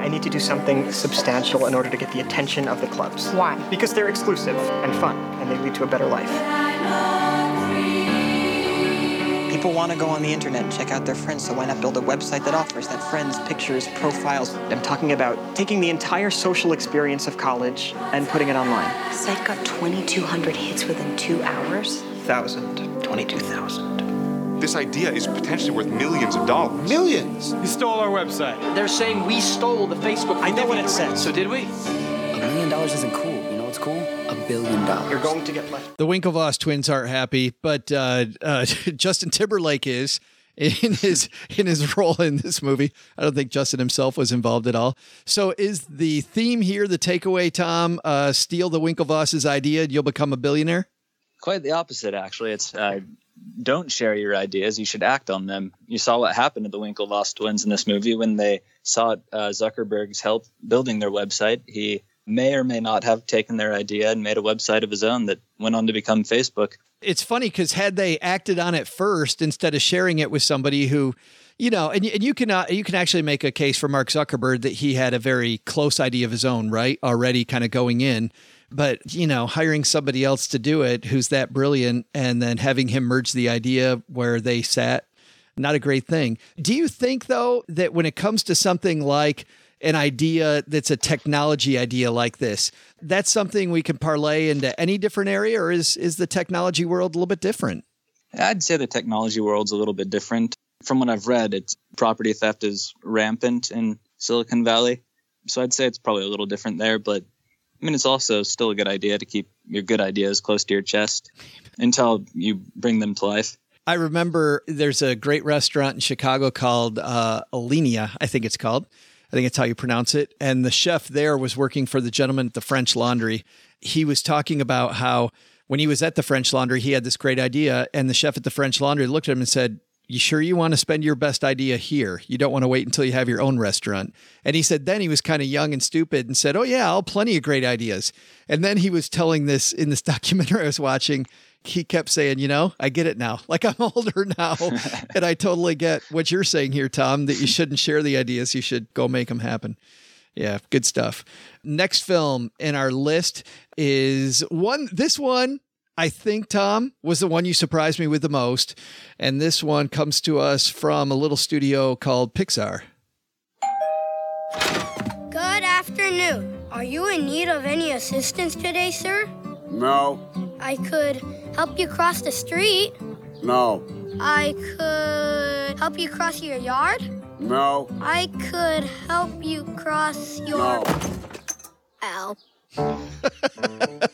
I need to do something substantial in order to get the attention of the clubs. Why? Because they're exclusive and fun, and they lead to a better life. People want to go on the internet and check out their friends, so why not build a website that offers that friends, pictures, profiles? I'm talking about taking the entire social experience of college and putting it online. Site got 2,200 hits within two hours. Thousand, 22,000. This idea is potentially worth millions of dollars. Millions? You stole our website. They're saying we stole the Facebook. I know what it says. So did we? A million dollars isn't cool. You know what's cool? A billion dollars. You're going to get left. The Winklevoss twins aren't happy, but uh, uh, Justin Timberlake is in his in his role in this movie. I don't think Justin himself was involved at all. So, is the theme here the takeaway? Tom, uh, steal the Winklevoss's idea, and you'll become a billionaire. Quite the opposite, actually. It's uh, don't share your ideas. You should act on them. You saw what happened to the Winklevoss twins in this movie when they sought uh, Zuckerberg's help building their website. He may or may not have taken their idea and made a website of his own that went on to become Facebook. It's funny because had they acted on it first instead of sharing it with somebody who, you know, and, and you can uh, you can actually make a case for Mark Zuckerberg that he had a very close idea of his own, right? Already kind of going in. But, you know, hiring somebody else to do it who's that brilliant and then having him merge the idea where they sat, not a great thing. Do you think, though, that when it comes to something like an idea that's a technology idea like this, that's something we can parlay into any different area, or is, is the technology world a little bit different? I'd say the technology world's a little bit different. From what I've read, it's property theft is rampant in Silicon Valley. So I'd say it's probably a little different there, but I mean, it's also still a good idea to keep your good ideas close to your chest until you bring them to life. I remember there's a great restaurant in Chicago called uh, Alinea, I think it's called. I think it's how you pronounce it. And the chef there was working for the gentleman at the French Laundry. He was talking about how when he was at the French Laundry, he had this great idea. And the chef at the French Laundry looked at him and said, you sure you want to spend your best idea here? You don't want to wait until you have your own restaurant. And he said, then he was kind of young and stupid and said, Oh, yeah, I'll plenty of great ideas. And then he was telling this in this documentary I was watching. He kept saying, You know, I get it now. Like I'm older now. and I totally get what you're saying here, Tom, that you shouldn't share the ideas. You should go make them happen. Yeah, good stuff. Next film in our list is one, this one I think, Tom, was the one you surprised me with the most. And this one comes to us from a little studio called Pixar. Good afternoon. Are you in need of any assistance today, sir? No. I could help you cross the street. No. I could help you cross your yard. No. I could help you cross your. No. Ow. that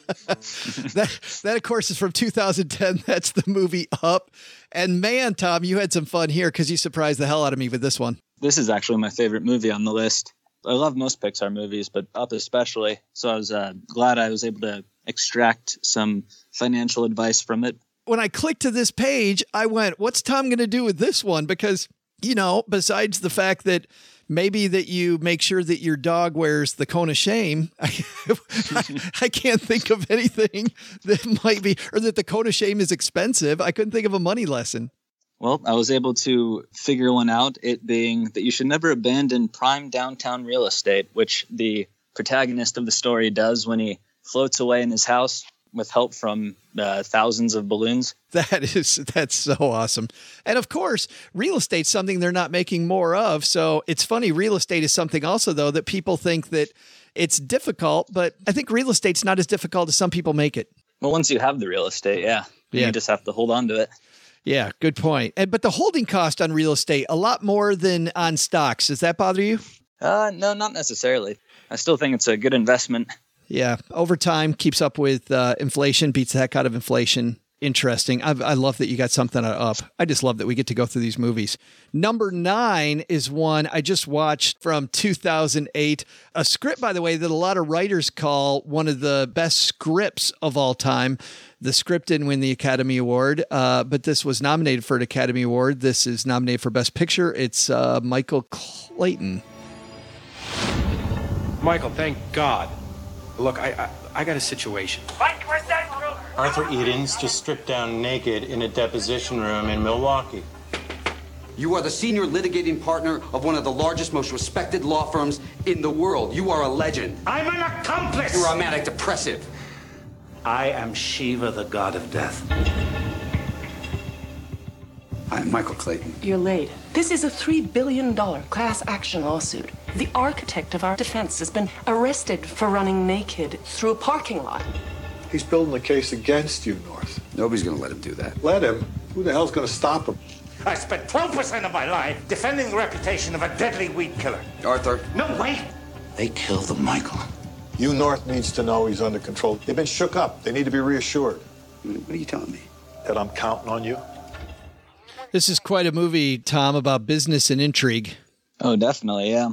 that of course is from 2010. That's the movie Up. And man, Tom, you had some fun here because you surprised the hell out of me with this one. This is actually my favorite movie on the list. I love most Pixar movies, but Up especially. So I was uh, glad I was able to extract some financial advice from it. When I clicked to this page, I went, "What's Tom going to do with this one?" Because you know, besides the fact that maybe that you make sure that your dog wears the cone of shame. I, I, can't think of anything that might be, or that the cone of shame is expensive. I couldn't think of a money lesson. Well, I was able to figure one out, it being that you should never abandon prime downtown real estate, which the protagonist of the story does when he floats away in his house with help from uh, thousands of balloons. That is that's so awesome. And of course, real estate's something they're not making more of. So it's funny, real estate is something also though that people think that it's difficult, but I think real estate's not as difficult as some people make it. Well, once you have the real estate, yeah. yeah. You just have to hold on to it. Yeah, good point. And but the holding cost on real estate a lot more than on stocks. Does that bother you? Uh no, not necessarily. I still think it's a good investment. Yeah, over time keeps up with uh, inflation, beats the heck out of inflation. Interesting. I've, i love that you got something up. I just love that we get to go through these movies. Number nine is one I just watched from 2008. A script, by the way, that a lot of writers call one of the best scripts of all time. The script didn't win the Academy Award, uh, but this was nominated for an Academy Award. This is nominated for Best Picture. It's uh, Michael Clayton. Michael, thank God Look, I, I, I got a situation. Arthur Edens just stripped down naked in a deposition room in Milwaukee. You are the senior litigating partner of one of the largest, most respected law firms in the world. You are a legend. I'm an accomplice. You are a manic depressive. I am Shiva, the god of death. I'm Michael Clayton. You're late. This is a $3 billion class action lawsuit. The architect of our defense has been arrested for running naked through a parking lot. He's building a case against you, North. Nobody's going to let him do that. Let him? Who the hell's going to stop him? I spent 12% of my life defending the reputation of a deadly weed killer. Arthur. No, wait. They killed the Michael. You North needs to know he's under control. They've been shook up. They need to be reassured. What are you telling me? That I'm counting on you. This is quite a movie, Tom, about business and intrigue. Oh, definitely, yeah.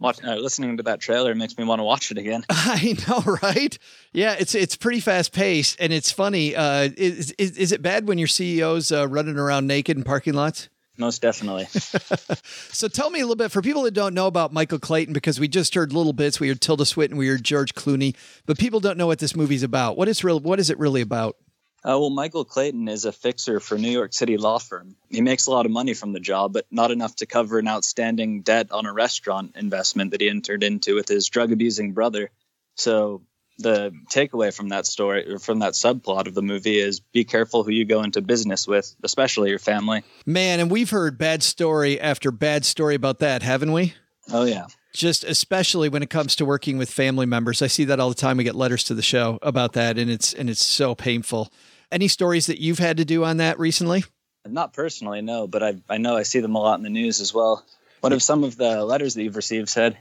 Watch, uh, listening to that trailer makes me want to watch it again. I know, right? Yeah, it's it's pretty fast paced, and it's funny. Uh, is, is, is it bad when your CEO's uh, running around naked in parking lots? most definitely. So tell me a little bit for people that don't know about Michael Clayton, because we just heard little bits. We heard Tilda Swinton, we heard George Clooney, but people don't know what this movie's about. What is real? What is it really about? Uh, well, Michael Clayton is a fixer for New York City law firm. He makes a lot of money from the job, but not enough to cover an outstanding debt on a restaurant investment that he entered into with his drug abusing brother. So the takeaway from that story, or from that subplot of the movie, is be careful who you go into business with, especially your family. Man, and we've heard bad story after bad story about that, haven't we? Oh yeah. Just especially when it comes to working with family members. I see that all the time. We get letters to the show about that and it's and it's so painful. Any stories that you've had to do on that recently? Not personally, no, but I I know I see them a lot in the news as well. What have some of the letters that you've received said?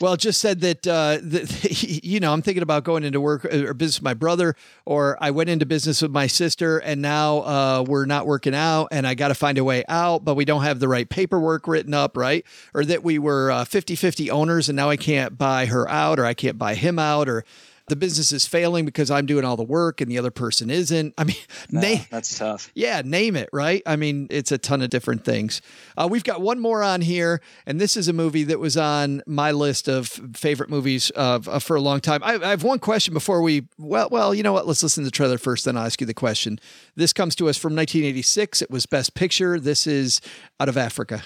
Well, just said that, uh, that you know I'm thinking about going into work uh, or business with my brother, or I went into business with my sister, and now uh, we're not working out, and I got to find a way out, but we don't have the right paperwork written up, right? Or that we were 50 50 owners, and now I can't buy her out, or I can't buy him out, or the business is failing because I'm doing all the work and the other person isn't. I mean, No, name, that's tough. yeah, name it, right? I mean, it's a ton of different things. Uh, we've got one more on here, and this is a movie that was on my list of favorite movies of, uh, for a long time. I, I have one question before we, well, well, you know what? Let's listen to the trailer first, then I'll ask you the question. This comes to us from 1986. It was Best Picture. This is Out of Africa.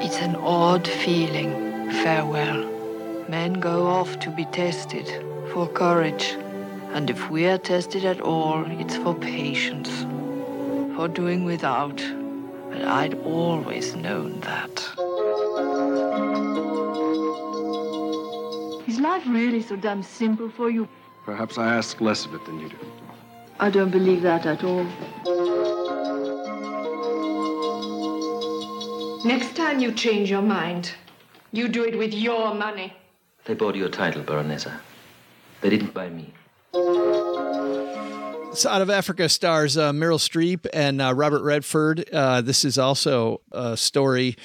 It's an odd feeling. Farewell. Men go off to be tested for courage. And if we are tested at all, it's for patience. For doing without. But I'd always known that. Is life really so damn simple for you? Perhaps I ask less of it than you do. I don't believe that at all. Next time you change your mind, you do it with your money. They bought your title, Baronessa. They didn't buy me. So Out of Africa stars uh, Meryl Streep and uh, Robert Redford. Uh, this is also a story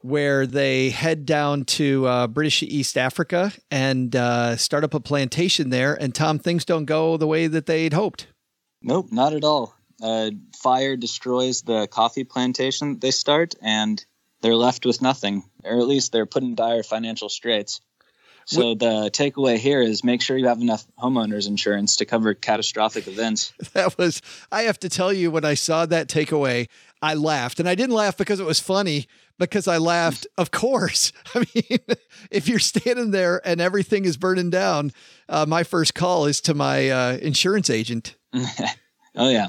where they head down to uh, British East Africa and uh, start up a plantation there. And Tom, things don't go the way that they'd hoped. Nope, not at all. Uh, fire destroys the coffee plantation they start, and they're left with nothing, or at least they're put in dire financial straits. So the takeaway here is make sure you have enough homeowners insurance to cover catastrophic events. That was, I have to tell you, when I saw that takeaway, I laughed. And I didn't laugh because it was funny, because I laughed, of course. I mean, if you're standing there and everything is burning down, uh, my first call is to my uh, insurance agent. oh yeah.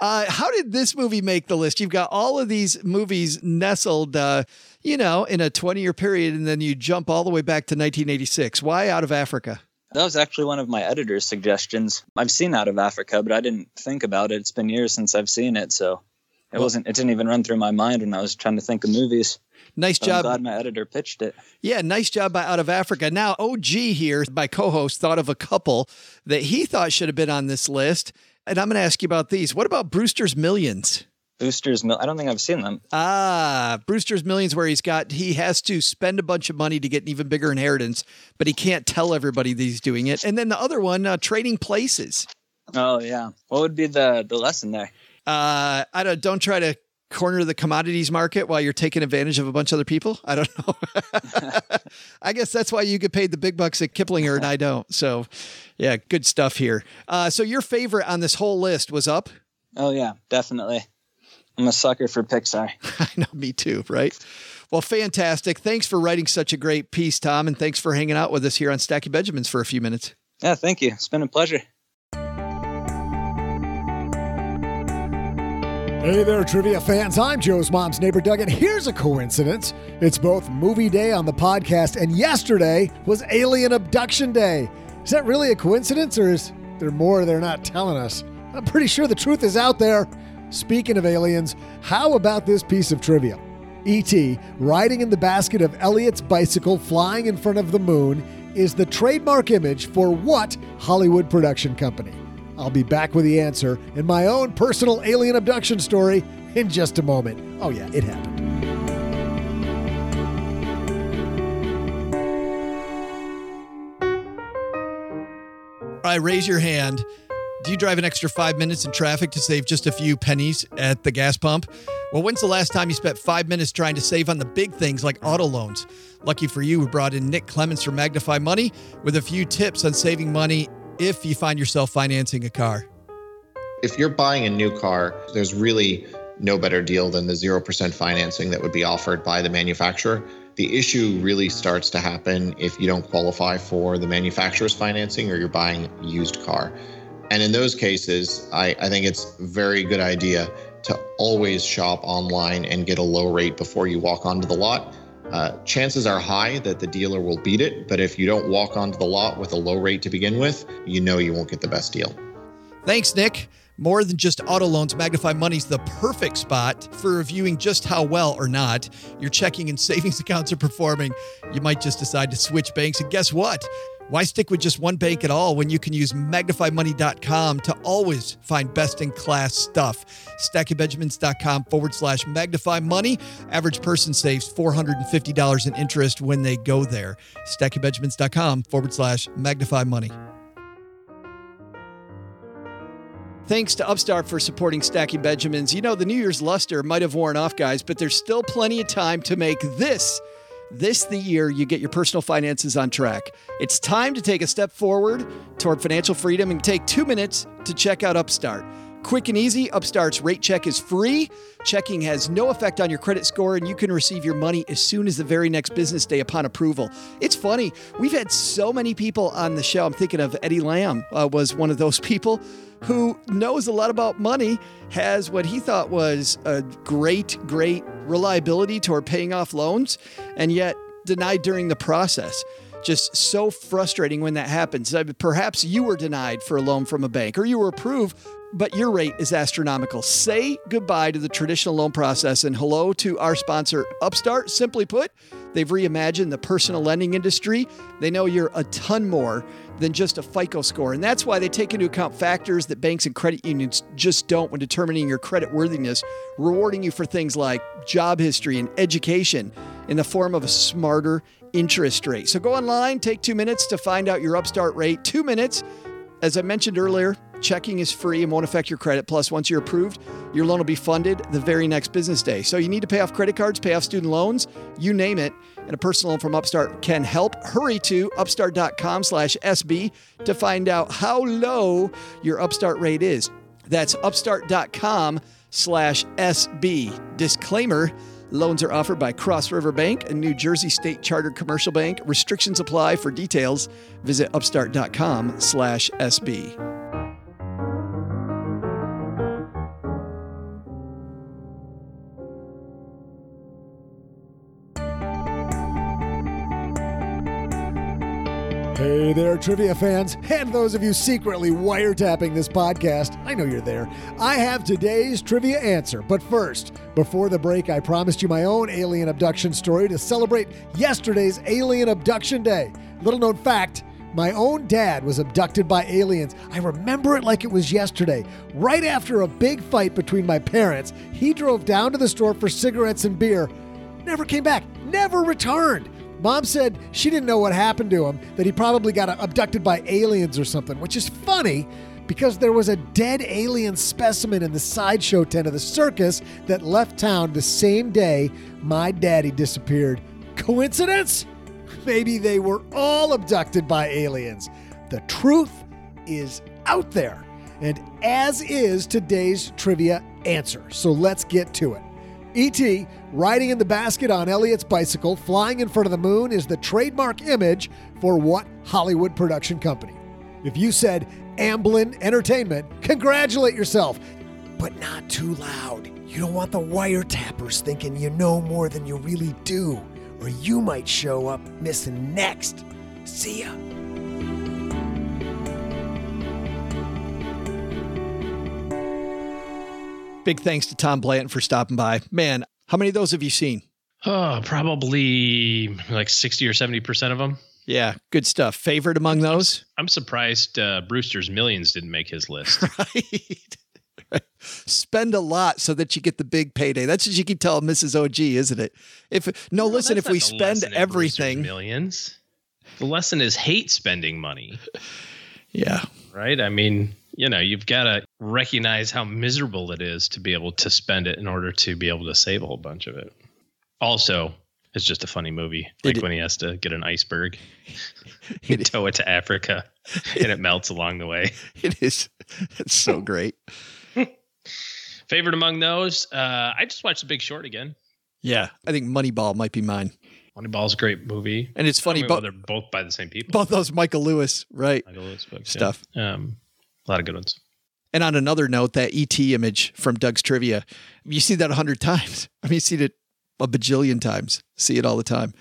Uh, how did this movie make the list? You've got all of these movies nestled, uh, you know, in a 20 year period, and then you jump all the way back to 1986. Why out of Africa? That was actually one of my editor's suggestions. I've seen Out of Africa, but I didn't think about it. It's been years since I've seen it, so it Well- wasn't. It didn't even run through my mind when I was trying to think of movies. Nice But job. I'm glad my editor pitched it. Yeah, nice job by Out of Africa. Now, OG here, my co host, thought of a couple that he thought should have been on this list. And I'm going to ask you about these. What about Brewster's Millions? Boosters, Mill. I don't think I've seen them. Ah, Brewster's Millions, where he's got, he has to spend a bunch of money to get an even bigger inheritance, but he can't tell everybody that he's doing it. And then the other one, uh, Trading Places. Oh yeah. What would be the the lesson there? Uh, I don't, don't try to corner the commodities market while you're taking advantage of a bunch of other people. I don't know. I guess that's why you get paid the big bucks at Kiplinger and I don't. So, yeah, good stuff here. Uh, so your favorite on this whole list was up. Oh yeah, definitely. I'm a sucker for Pixar. I know, me too, right? Well, fantastic. Thanks for writing such a great piece, Tom, and thanks for hanging out with us here on Stacking Benjamins for a few minutes. Yeah, thank you. It's been a pleasure. Hey there, trivia fans. I'm Joe's mom's neighbor, Doug, and here's a coincidence. It's both movie day on the podcast, and yesterday was alien abduction day. Is that really a coincidence, or is there more they're not telling us? I'm pretty sure the truth is out there. Speaking of aliens, how about this piece of trivia? E.T., riding in the basket of Elliot's bicycle flying in front of the moon, is the trademark image for what Hollywood production company? I'll be back with the answer in my own personal alien abduction story in just a moment. Oh, yeah, it happened. All right, raise your hand. Do you drive an extra five minutes in traffic to save just a few pennies at the gas pump? Well, when's the last time you spent five minutes trying to save on the big things like auto loans? Lucky for you, we brought in Nick Clements from Magnify Money with a few tips on saving money if you find yourself financing a car. If you're buying a new car, there's really no better deal than the 0% financing that would be offered by the manufacturer. The issue really starts to happen if you don't qualify for the manufacturer's financing or you're buying a used car. And in those cases, I, I think it's a very good idea to always shop online and get a low rate before you walk onto the lot. Uh, chances are high that the dealer will beat it, but if you don't walk onto the lot with a low rate to begin with, you know you won't get the best deal. Thanks, Nick. More than just auto loans, Magnify Money's the perfect spot for reviewing just how well or not your checking and savings accounts are performing. You might just decide to switch banks, and guess what? Why stick with just one bank at all when you can use magnifymoney.com to always find best in class stuff? StackingBenjamins.com forward slash magnify money. Average person saves $450 in interest when they go there. StackingBenjamins.com forward slash magnify money. Thanks to Upstart for supporting Stacking Benjamins. You know, the New Year's luster might have worn off, guys, but there's still plenty of time to make this this the year you get your personal finances on track. It's time to take a step forward toward financial freedom and take 2 minutes to check out Upstart. Quick and easy, Upstart's rate check is free. Checking has no effect on your credit score, and you can receive your money as soon as the very next business day upon approval. It's funny, we've had so many people on the show. I'm thinking of Eddie Lamb, uh, was one of those people who knows a lot about money, has what he thought was a great, great reliability toward paying off loans, and yet denied during the process. Just so frustrating when that happens. Perhaps you were denied for a loan from a bank or you were approved, but your rate is astronomical. Say goodbye to the traditional loan process and hello to our sponsor, Upstart. Simply put, they've reimagined the personal lending industry. They know you're a ton more than just a FICO score. And that's why they take into account factors that banks and credit unions just don't when determining your credit worthiness, rewarding you for things like job history and education in the form of a smarter interest rate. So go online, take two minutes to find out your Upstart rate. Two minutes. As I mentioned earlier, checking is free and won't affect your credit. Plus, once you're approved, your loan will be funded the very next business day. So you need to pay off credit cards, pay off student loans, you name it, and a personal loan from Upstart can help. Hurry to upstart.com slash SB to find out how low your Upstart rate is. That's upstart.com slash SB. Disclaimer, Loans are offered by Cross River Bank, a New Jersey state chartered commercial bank. Restrictions apply. For details, visit upstart.com Hey there, trivia fans, and those of you secretly wiretapping this podcast. I know you're there. I have today's trivia answer. But first, before the break, I promised you my own alien abduction story to celebrate yesterday's Alien Abduction Day. Little known fact my own dad was abducted by aliens. I remember it like it was yesterday. Right after a big fight between my parents, he drove down to the store for cigarettes and beer. Never came back, never returned. Mom said she didn't know what happened to him, that he probably got abducted by aliens or something, which is funny because there was a dead alien specimen in the sideshow tent of the circus that left town the same day my daddy disappeared. Coincidence? Maybe they were all abducted by aliens. The truth is out there, and as is today's trivia answer. So let's get to it. E.T. riding in the basket on Elliot's bicycle, flying in front of the moon is the trademark image for what Hollywood production company? If you said Amblin Entertainment, congratulate yourself, but not too loud. You don't want the wiretappers thinking you know more than you really do, or you might show up missing next. See ya. Big thanks to Tom Blanton for stopping by. Man, how many of those have you seen? Oh, probably like 60 or 70% of them. Yeah, good stuff. Favorite among those? I'm surprised uh, Brewster's Millions didn't make his list. right. Spend a lot so that you get the big payday. That's what you can tell Mrs. OG, isn't it? If no, no listen, if we spend everything, millions. The lesson is hate spending money. Yeah. Right. I mean, you know, you've got to recognize how miserable it is to be able to spend it in order to be able to save a whole bunch of it. Also, it's just a funny movie. Like It- when he has to get an iceberg, and tow it to Africa, and it melts along the way. It is. It's so great. Favorite among those, uh, I just watched The Big Short again. Yeah, I think Moneyball might be mine. Moneyball's a great movie, And it's funny, I mean, bo- well, they're both by the same people. Both those Michael Lewis, right? Michael Lewis books, Stuff. Yeah. Um, a lot of good ones. And on another note, that ET image from Doug's trivia, you see that a hundred times. I mean, you see it a bajillion times. See it all the time.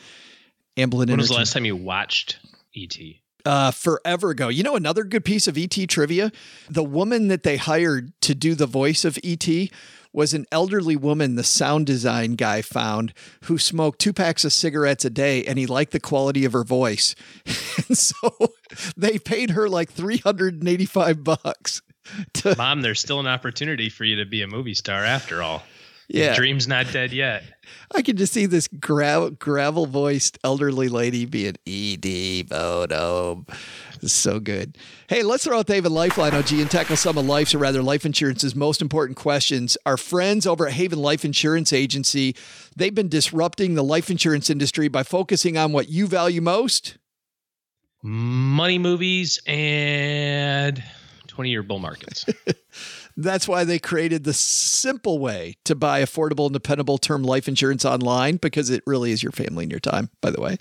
Amblin When was the last time you watched ET? uh, forever ago. You know, another good piece of ET trivia? The woman that they hired to do the voice of ET was an elderly woman the sound design guy found who smoked two packs of cigarettes a day and he liked the quality of her voice. and so they paid her like 385 bucks. To, Mom, there's still an opportunity for you to be a movie star after all. Yeah. The dream's not dead yet. I can just see this gra- gravel voiced elderly lady being ED Bodom. So good. Hey, let's throw out the Haven Lifeline OG and tackle some of life's, or rather life insurance's most important questions. Our friends over at Haven Life Insurance Agency, they've been disrupting the life insurance industry by focusing on what you value most. Money movies and 20 year bull markets. That's why they created the simple way to buy affordable and dependable term life insurance online because it really is your family and your time, by the way.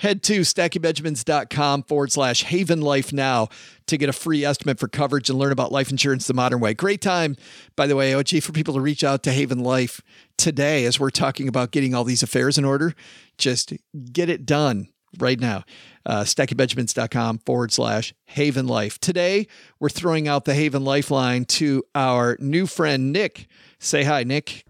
Head to stackingbenjamins.com forward slash haven life now to get a free estimate for coverage and learn about life insurance the modern way. Great time, by the way, OG, for people to reach out to Haven Life today as we're talking about getting all these affairs in order. Just get it done right now. Uh, stackingbenjamins.com forward slash haven life. Today, we're throwing out the Haven Lifeline to our new friend, Nick. Say hi, Nick.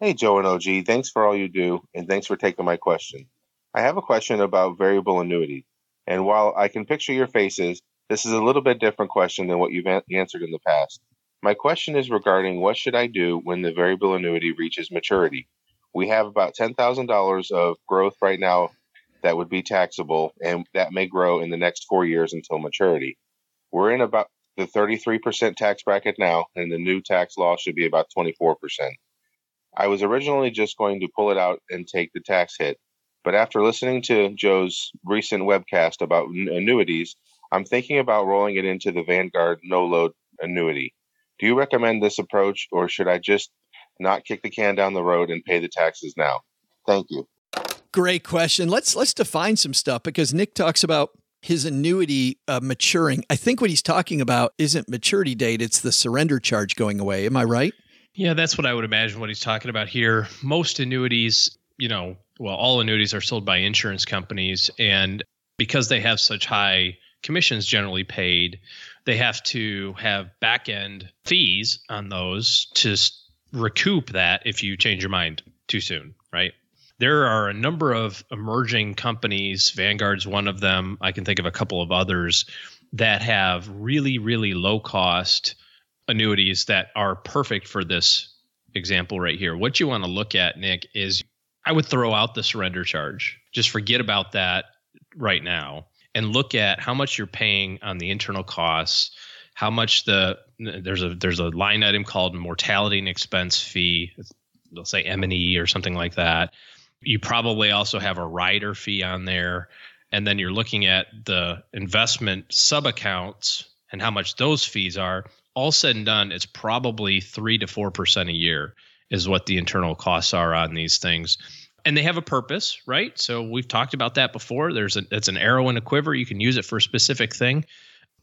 Hey, Joe and OG. Thanks for all you do, and thanks for taking my question. I have a question about variable annuity. And while I can picture your faces, this is a little bit different question than what you've an- answered in the past. My question is regarding what should I do when the variable annuity reaches maturity? We have about $10,000 of growth right now that would be taxable, and that may grow in the next four years until maturity. We're in about the 33% tax bracket now, and the new tax law should be about 24%. I was originally just going to pull it out and take the tax hit, but after listening to Joe's recent webcast about n- annuities, I'm thinking about rolling it into the Vanguard no load annuity. Do you recommend this approach, or should I just not kick the can down the road and pay the taxes now? Thank you. Great question. Let's let's define some stuff because Nick talks about his annuity uh, maturing. I think what he's talking about isn't maturity date; it's the surrender charge going away. Am I right? Yeah, that's what I would imagine what he's talking about here. Most annuities, you know, well, all annuities are sold by insurance companies. And because they have such high commissions generally paid, they have to have back end fees on those to recoup that if you change your mind too soon, right? There are a number of emerging companies, Vanguard's one of them. I can think of a couple of others that have really, really low cost annuities that are perfect for this example right here. What you want to look at, Nick, is I would throw out the surrender charge. Just forget about that right now and look at how much you're paying on the internal costs, how much the there's a there's a line item called mortality and expense fee. They'll say M&E or something like that. You probably also have a rider fee on there and then you're looking at the investment sub accounts and how much those fees are all said and done, it's probably three to four percent a year is what the internal costs are on these things. And they have a purpose, right? So we've talked about that before. There's a it's an arrow in a quiver. You can use it for a specific thing.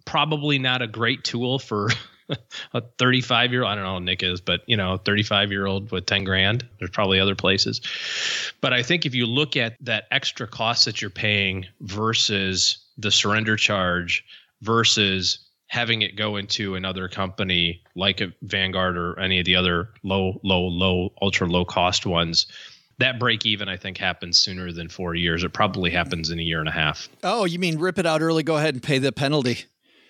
Probably not a great tool for a 35 year old. I don't know how Nick is, but you know, 35 year old with 10 grand. There's probably other places. But I think if you look at that extra cost that you're paying versus the surrender charge versus having it go into another company like a Vanguard or any of the other low, low, low, ultra low cost ones, that break even I think happens sooner than four years. It probably happens in a year and a half. Oh, you mean rip it out early? Go ahead and pay the penalty.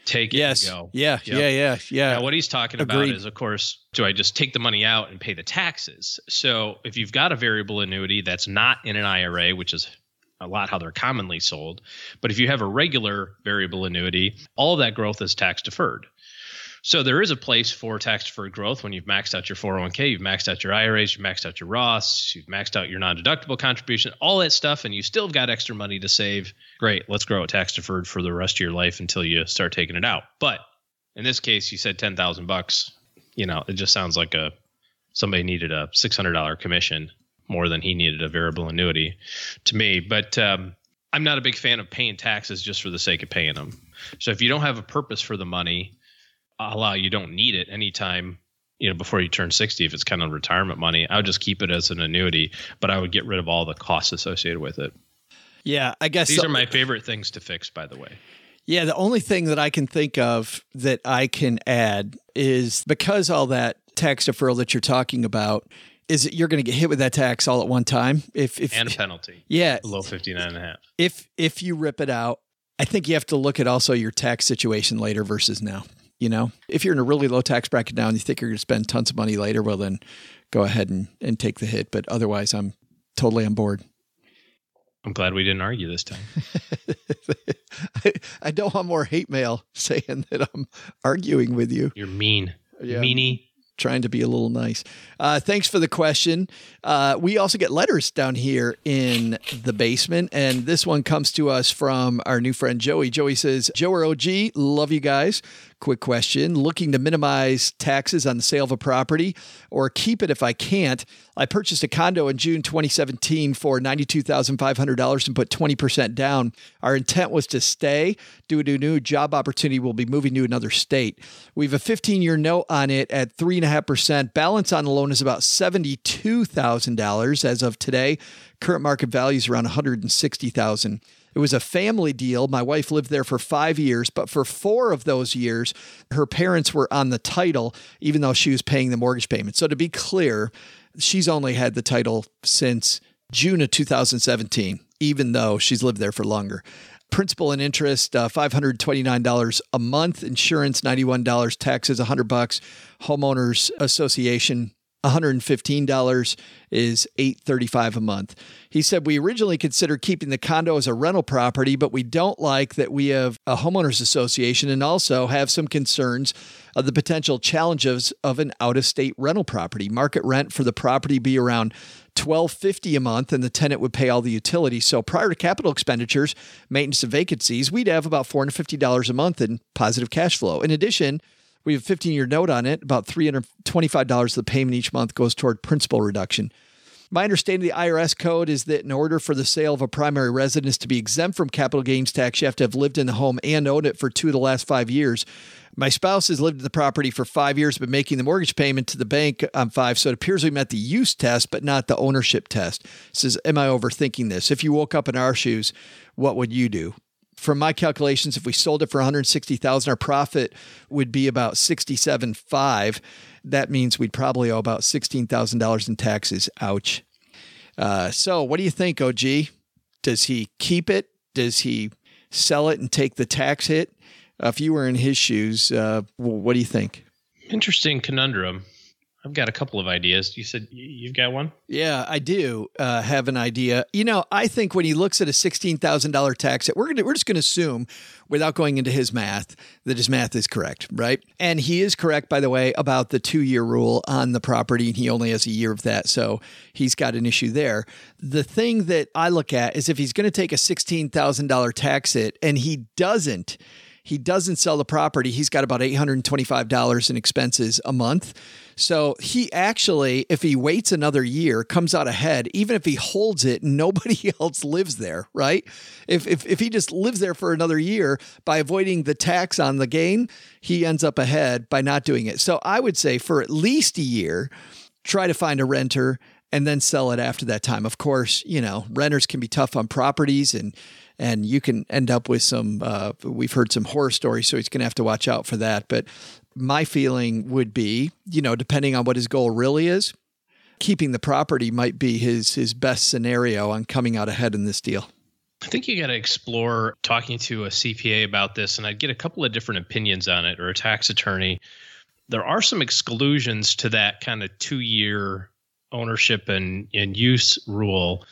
Take it Yes. and go. Yeah, Yep. yeah, yeah, yeah. Now, what he's talking Agreed. about is, of course, do I just take the money out and pay the taxes? So if you've got a variable annuity that's not in an IRA, which is a lot how they're commonly sold, but if you have a regular variable annuity, all that growth is tax deferred. So there is a place for tax deferred growth when you've maxed out your 401k, you've maxed out your IRAs, you've maxed out your Roths, you've maxed out your non-deductible contribution, all that stuff, and you still have got extra money to save. Great, let's grow it tax deferred for the rest of your life until you start taking it out. But in this case, you said ten thousand bucks. You know, it just sounds like a somebody needed a six hundred dollar commission more than he needed a variable annuity to me. But um, I'm not a big fan of paying taxes just for the sake of paying them. So if you don't have a purpose for the money, a la you don't need it anytime you know before you turn 60 if it's kind of retirement money i would just keep it as an annuity but i would get rid of all the costs associated with it yeah i guess these so, are my favorite things to fix by the way yeah the only thing that i can think of that i can add is because all that tax deferral that you're talking about is that you're going to get hit with that tax all at one time if if and a penalty yeah below 59 and a half if if you rip it out i think you have to look at also your tax situation later versus now you know, if you're in a really low tax bracket now and you think you're going to spend tons of money later, well, then go ahead and, and take the hit. But otherwise, I'm totally on board. I'm glad we didn't argue this time. I, I, don't want more hate mail saying that I'm arguing with you. You're mean. Yeah. Meanie trying to be a little nice. Uh, thanks for the question. Uh, we also get letters down here in the basement, and this one comes to us from our new friend Joey. Joey says, Joe or OG, love you guys. Quick question looking to minimize taxes on the sale of a property or keep it if I can't. I purchased a condo in June 2017 for $92,500 and put 20% down. Our intent was to stay due to a new job opportunity. We'll be moving to another state. We have a 15 year note on it at 3.5%. Balance on the loan is about $72,000 as of today. Current market value is around 160,000. It was a family deal. My wife lived there for five years, but for four of those years, her parents were on the title, even though she was paying the mortgage payment. So to be clear, she's only had the title since June of 2017, even though she's lived there for longer. Principal and interest, uh, $529 a month. Insurance, $91. Taxes, 100 bucks. Homeowners Association, $115 is 835 a month. He said we originally considered keeping the condo as a rental property, but we don't like that we have a homeowners association and also have some concerns of the potential challenges of an out-of-state rental property. Market rent for the property be around 1250 a month and the tenant would pay all the utilities. So prior to capital expenditures, maintenance and vacancies, we'd have about $450 a month in positive cash flow. In addition, we have a 15 year note on it. About $325 of the payment each month goes toward principal reduction. My understanding of the IRS code is that in order for the sale of a primary residence to be exempt from capital gains tax, you have to have lived in the home and owned it for two of the last five years. My spouse has lived in the property for five years, but making the mortgage payment to the bank on five. So it appears we met the use test, but not the ownership test. says, Am I overthinking this? If you woke up in our shoes, what would you do? From my calculations, if we sold it for 160,000, our profit would be about 67.5. That means we'd probably owe about $16,000 in taxes. Ouch. Uh, so, what do you think, OG? Does he keep it? Does he sell it and take the tax hit? Uh, if you were in his shoes, uh, what do you think? Interesting conundrum. I've got a couple of ideas. You said you've got one? Yeah, I do uh, have an idea. You know, I think when he looks at a sixteen thousand dollar tax, we're gonna we're just going to assume, without going into his math, that his math is correct, right? And he is correct, by the way, about the two year rule on the property, and he only has a year of that, so he's got an issue there. The thing that I look at is if he's going to take a sixteen thousand dollar tax hit, and he doesn't he doesn't sell the property, he's got about $825 in expenses a month. So he actually, if he waits another year, comes out ahead, even if he holds it, nobody else lives there, right? If, if, if he just lives there for another year by avoiding the tax on the gain, he ends up ahead by not doing it. So I would say for at least a year, try to find a renter and then sell it after that time. Of course, you know, renters can be tough on properties and and you can end up with some uh, we've heard some horror stories so he's going to have to watch out for that. But my feeling would be you know depending on what his goal really is keeping the property might be his his best scenario on coming out ahead in this deal. I think you got to explore talking to a CPA about this, and I'd get a couple of different opinions on it or a tax attorney. There are some exclusions to that kind of two year ownership and, and use rule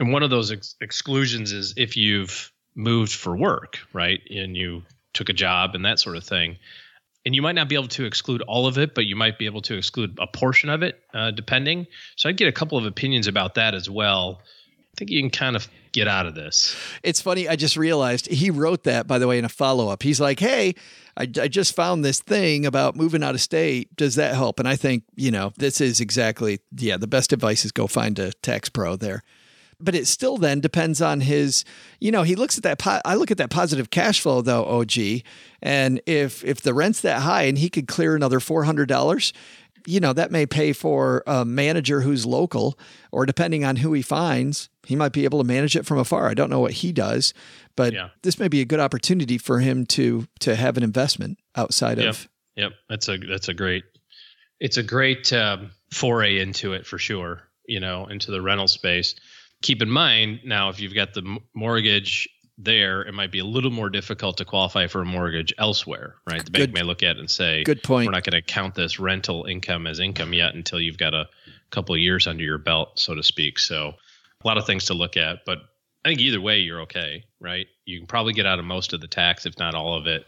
and one of those ex- exclusions is if you've moved for work, right? And you took a job and that sort of thing. and you might not be able to exclude all of it, but you might be able to exclude a portion of it, uh, depending. So I'd get a couple of opinions about that as well. I think you can kind of get out of this. It's funny. I just realized he wrote that, by the way, in a follow up. He's like, hey, I, I, just found this thing about moving out of state. Does that help? And I think, you know, this is exactly, yeah, the best advice is go find a tax pro there. But it still then depends on his, you know, he looks at that. Po- I look at that positive cash flow though, OG, and if if the rent's that high and he could clear another four hundred dollars, you know, that may pay for a manager who's local, or depending on who he finds, he might be able to manage it from afar. I don't know what he does, but yeah. this may be a good opportunity for him to to have an investment outside yep. of. Yep, that's a that's a great, it's a great um, foray into it for sure. You know, into the rental space. Keep in mind now, if you've got the mortgage there, it might be a little more difficult to qualify for a mortgage elsewhere, right? The bank may look at it and say, "Good point. We're not going to count this rental income as income yet until you've got a couple of years under your belt, so to speak." So, a lot of things to look at, but I think either way, you're okay, right? You can probably get out of most of the tax, if not all of it,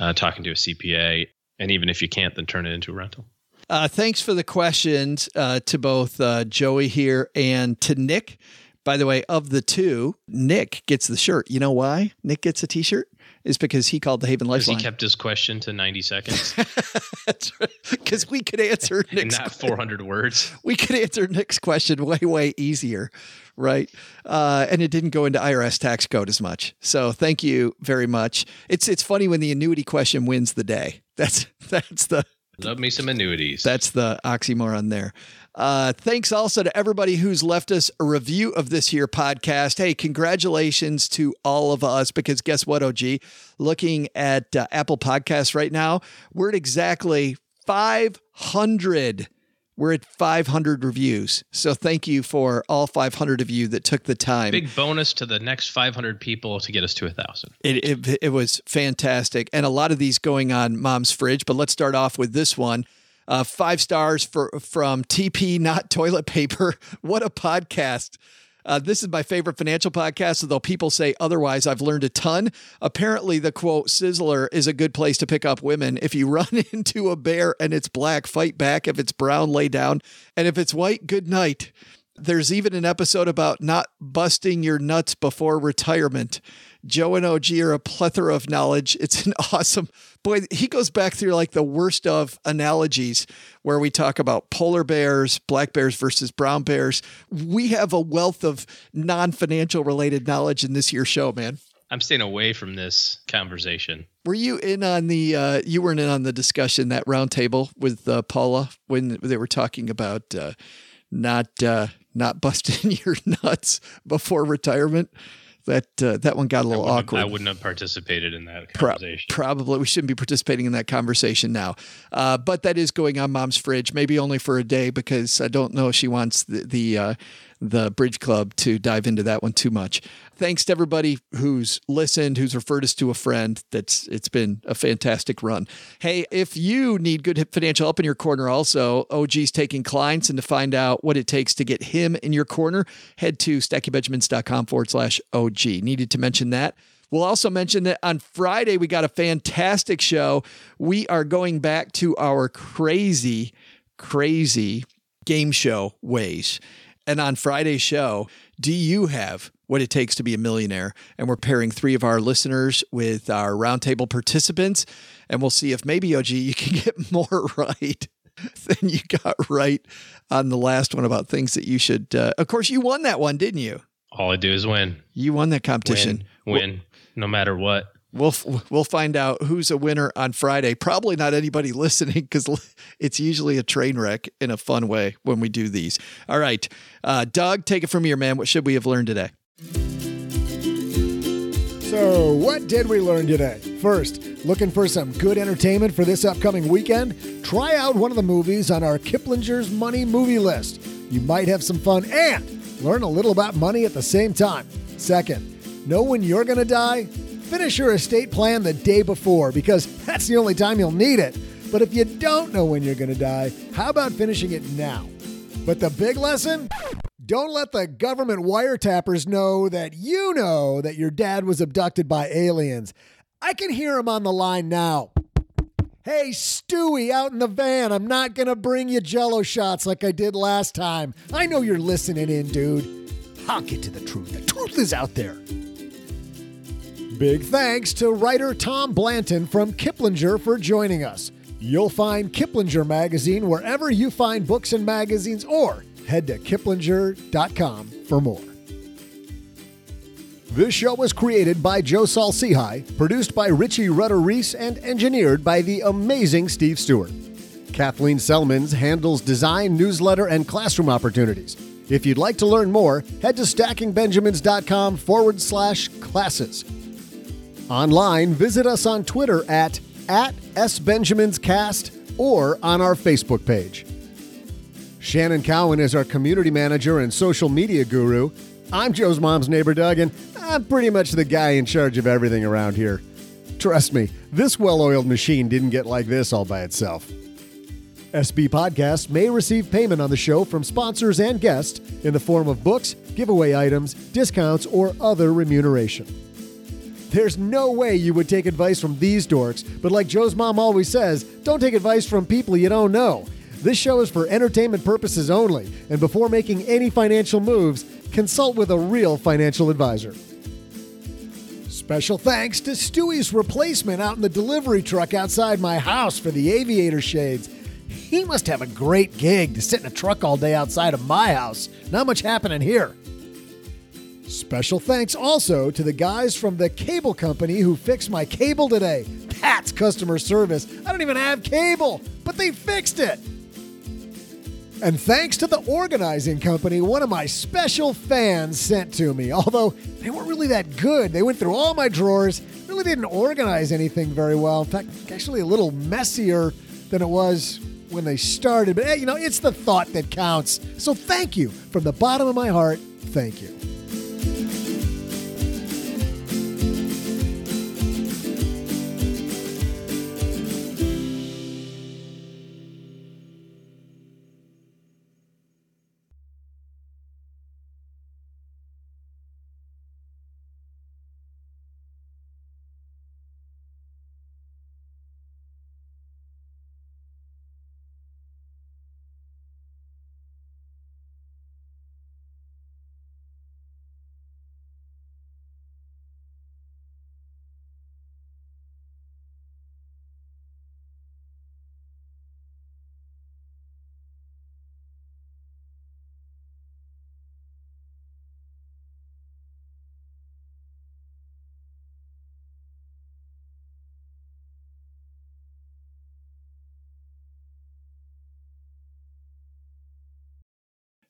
uh, talking to a CPA, and even if you can't, then turn it into a rental. Uh, thanks for the questions uh, to both uh, Joey here and to Nick. By the way, of the two, Nick gets the shirt. You know why Nick gets a T-shirt? Is because he called the Haven Lifeline. He kept his question to ninety seconds. That's right. Because we could answer Nick's not four hundred words. We could answer Nick's question way way easier, right? Uh, and it didn't go into IRS tax code as much. So thank you very much. It's it's funny when the annuity question wins the day. That's that's the love me some annuities. That's the oxymoron there. Uh, thanks also to everybody who's left us a review of this here podcast. Hey, congratulations to all of us because guess what, OG? Looking at uh, Apple Podcasts right now, we're at exactly 500. We're at 500 reviews. So thank you for all 500 of you that took the time. Big bonus to the next 500 people to get us to a thousand. It, it, it was fantastic. And a lot of these going on Mom's Fridge, but let's start off with this one. Uh, five stars for from TP, not toilet paper. What a podcast! Uh, this is my favorite financial podcast, although people say otherwise. I've learned a ton. Apparently, the quote Sizzler is a good place to pick up women. If you run into a bear and it's black, fight back. If it's brown, lay down. And if it's white, good night. There's even an episode about not busting your nuts before retirement. Joe and OG are a plethora of knowledge. It's an awesome boy. He goes back through like the worst of analogies where we talk about polar bears, black bears versus brown bears. We have a wealth of non financial related knowledge in this year's show, man. I'm staying away from this conversation. Were you in on the? Uh, you weren't in on the discussion that roundtable with uh, Paula when they were talking about uh, not uh, not busting your nuts before retirement that uh, that one got a little I awkward. I wouldn't have participated in that conversation. Pro- probably we shouldn't be participating in that conversation now. Uh, but that is going on Mom's fridge, maybe only for a day because I don't know if she wants the the, uh, the Bridge Club to dive into that one too much thanks to everybody who's listened, who's referred us to a friend. That's it's been a fantastic run. Hey, if you need good financial help in your corner, also OG's taking clients, and to find out what it takes to get him in your corner, head to stackingbenjamins.com forward slash OG. Needed to mention that. We'll also mention that on Friday, we got a fantastic show. We are going back to our crazy, crazy game show ways. And on Friday's show, do you have what it takes to be a millionaire? And we're pairing three of our listeners with our roundtable participants. And we'll see if maybe, OG, you can get more right than you got right on the last one about things that you should. Uh, of course, you won that one, didn't you? All I do is win. You won that competition. Win, win well, no matter what. We'll we'll find out who's a winner on Friday. Probably not anybody listening because it's usually a train wreck in a fun way when we do these. All right, uh, Doug, take it from here, man. What should we have learned today? So, what did we learn today? First, looking for some good entertainment for this upcoming weekend? Try out one of the movies on our Kiplinger's Money movie list. You might have some fun and learn a little about money at the same time. Second, know when you're going to die? Finish your estate plan the day before because that's the only time you'll need it. But if you don't know when you're going to die, how about finishing it now? But the big lesson? Don't let the government wiretappers know that you know that your dad was abducted by aliens. I can hear him on the line now. Hey, Stewie out in the van, I'm not going to bring you jello shots like I did last time. I know you're listening in, dude. I'll get to the truth. The truth is out there. Big thanks to writer Tom Blanton from Kiplinger for joining us. You'll find Kiplinger Magazine wherever you find books and magazines, or head to kiplinger.com for more. This show was created by Joe Saul-Sehy, produced by Richie Rudder Reese, and engineered by the amazing Steve Stewart. Kathleen Selmans handles design, newsletter, and classroom opportunities. If you'd like to learn more, head to stackingbenjamins.com forward slash classes. Online, visit us on Twitter at, at SBenjaminsCast or on our Facebook page. Shannon Cowan is our community manager and social media guru. I'm Joe's mom's neighbor, Doug, and I'm pretty much the guy in charge of everything around here. Trust me, this well oiled machine didn't get like this all by itself. SB Podcast may receive payment on the show from sponsors and guests in the form of books, giveaway items, discounts, or other remuneration. There's no way you would take advice from these dorks, but like Joe's mom always says, don't take advice from people you don't know. This show is for entertainment purposes only, and before making any financial moves, consult with a real financial advisor. Special thanks to Stewie's replacement out in the delivery truck outside my house for the aviator shades. He must have a great gig to sit in a truck all day outside of my house. Not much happening here. Special thanks also to the guys from the cable company who fixed my cable today. That's customer service. I don't even have cable, but they fixed it. And thanks to the organizing company, one of my special fans sent to me. Although they weren't really that good. They went through all my drawers, really didn't organize anything very well. In fact, actually a little messier than it was when they started. But hey, you know, it's the thought that counts. So thank you from the bottom of my heart. Thank you.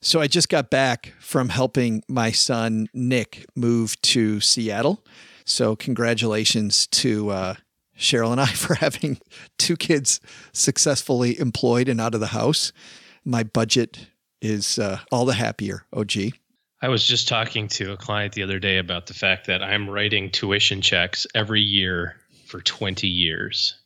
So I just got back from helping my son Nick move to Seattle. So congratulations to uh, Cheryl and I for having two kids successfully employed and out of the house. My budget is uh, all the happier. OG. I was just talking to a client the other day about the fact that I'm writing tuition checks every year for 20 years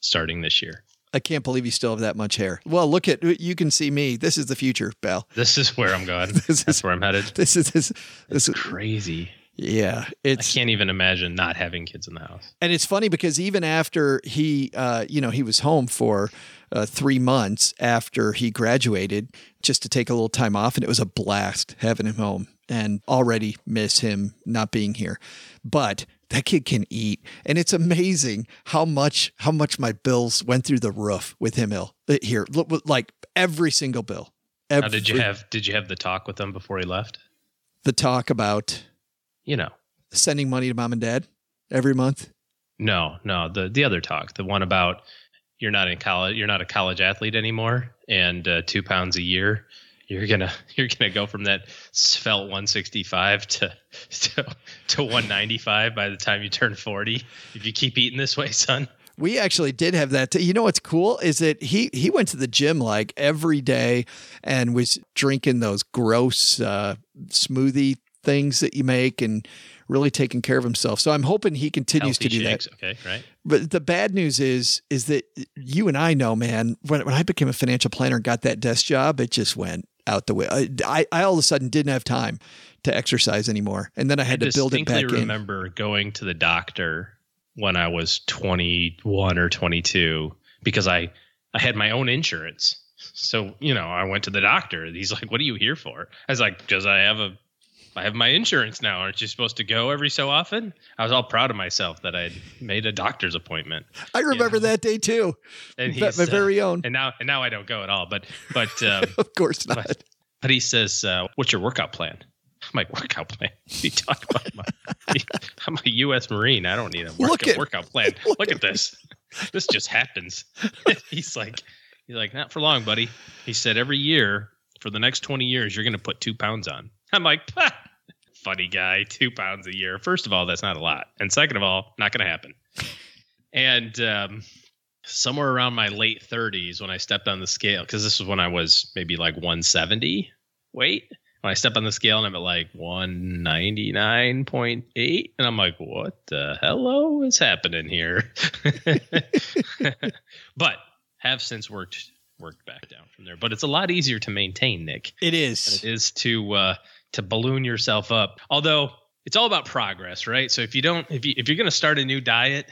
starting this year. I can't believe you still have that much hair. Well, look at you can see me. This is the future, Bal. This is where I'm going. this That's is where I'm headed. This is this. This is crazy. Yeah, it's. I can't even imagine not having kids in the house. And it's funny because even after he, uh, you know, he was home for uh, three months after he graduated, just to take a little time off, and it was a blast having him home. And already miss him not being here, but that kid can eat. And it's amazing how much how much my bills went through the roof with him ill uh, here like every single bill. Every, now, did you have did you have the talk with him before he left? The talk about you know. sending money to mom and dad every month? No no the the other talk the one about you're not in college you're not a college athlete anymore and uh, two pounds a year you're gonna you're gonna go from that svelte 165 to to, to 195 by the time you turn 40 if you keep eating this way son we actually did have that. T- you know what's cool is that he he went to the gym like every day and was drinking those gross uh, smoothie things that you make and really taking care of himself. So I'm hoping he continues Healthy to do shakes. that. Okay, right. But the bad news is is that you and I know, man. When when I became a financial planner and got that desk job, it just went out the way. I, I all of a sudden didn't have time to exercise anymore, and then I had I to build it back distinctly in. remember going to the doctor when I was 21 or 22 because I I had my own insurance. So, you know, I went to the doctor. He's like, "What are you here for?" I was like, "Because I have a I have my insurance now. Aren't you supposed to go every so often?" I was all proud of myself that I made a doctor's appointment. I remember that day too. And he's, my uh, very own. And now and now I don't go at all. But but um, of course not. But, but he says, uh, "What's your workout plan?" I'm like, "Workout plan? What are you talking about? My- I'm a U.S. Marine. I don't need a Look workout, at- workout plan. Look at this. This just happens." he's like, he's like, "Not for long, buddy." He said, "Every year for the next 20 years, you're going to put two pounds on." I'm like, funny guy, two pounds a year. First of all, that's not a lot, and second of all, not going to happen." And um, somewhere around my late 30s, when I stepped on the scale, because this was when I was maybe like 170 weight. When I step on the scale and I'm at like 199.8, and I'm like, what the hello is happening here? but have since worked worked back down from there. But it's a lot easier to maintain, Nick. It is. it is to uh, to balloon yourself up. Although it's all about progress, right? So if you don't, if you if you're gonna start a new diet,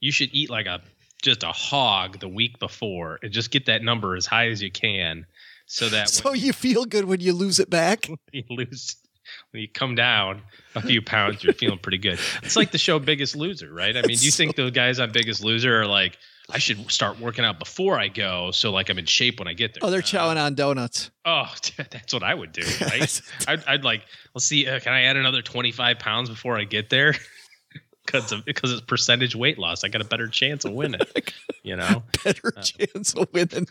you should eat like a just a hog the week before and just get that number as high as you can, so that So you feel good when you lose it back? you lose when you come down a few pounds, you're feeling pretty good. It's like the show Biggest Loser, right? I mean, do you think the guys on Biggest Loser are like, I should start working out before I go, so like I'm in shape when I get there? Oh, they're chowing on donuts. Oh, that's what I would do, right? I'd, I'd like, let's see, uh, can I add another 25 pounds before I get there? Because of because it's percentage weight loss, I got a better chance of winning. You know, Better chance of winning.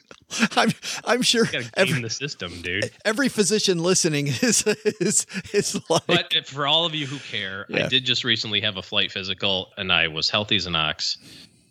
I'm I'm sure got to game every, the system, dude. every physician listening is is is like But for all of you who care, Yeah. I did just recently have a flight physical, and I was healthy as an ox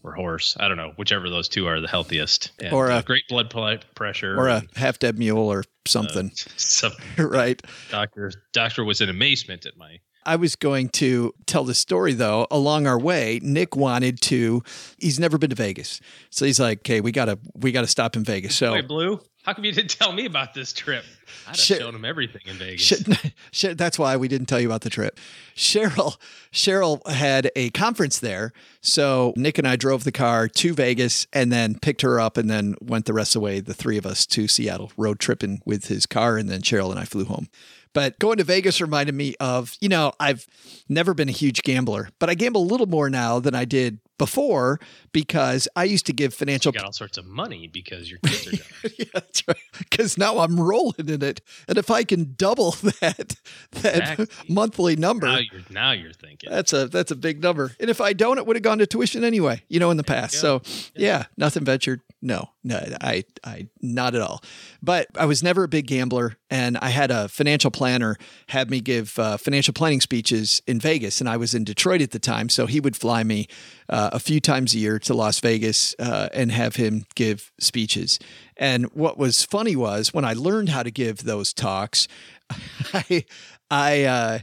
or horse. I don't know, whichever of those two are the healthiest. And, Or uh, a- great blood pressure, or a half dead mule or something. some right. doctor doctor was in amazement at my I was going to tell the story though. Along our way, Nick wanted to. He's never been to Vegas, so he's like, "Okay, we gotta we gotta stop in Vegas." So Blue, how come you didn't tell me about this trip? I'd have Shit. shown him everything in Vegas. Sh- Sh- that's why we didn't tell you about the trip. Cheryl, Cheryl had a conference there, so Nick and I drove the car to Vegas and then picked her up, and then went the rest of the way, the three of us to Seattle, road tripping with his car, and then Cheryl and I flew home. But going to Vegas reminded me of, you know, I've never been a huge gambler, but I gamble a little more now than I did before because I used to give financial You got all sorts of money because your kids are done. yeah, that's right. Because now I'm rolling in it, and if I can double that that Exactly. monthly number, now you're now you're thinking. that's a that's a big number. And if I don't, it would have gone to tuition anyway. You know, in the past. So yeah, nothing ventured. No, no, I I not at all. But I was never a big gambler, and I had a financial planner had me give uh, financial planning speeches in Vegas, and I was in Detroit at the time, so he would fly me uh, a few times a year to Las Vegas uh, and have him give speeches. And what was funny was when I learned how to give those talks, I I. Uh,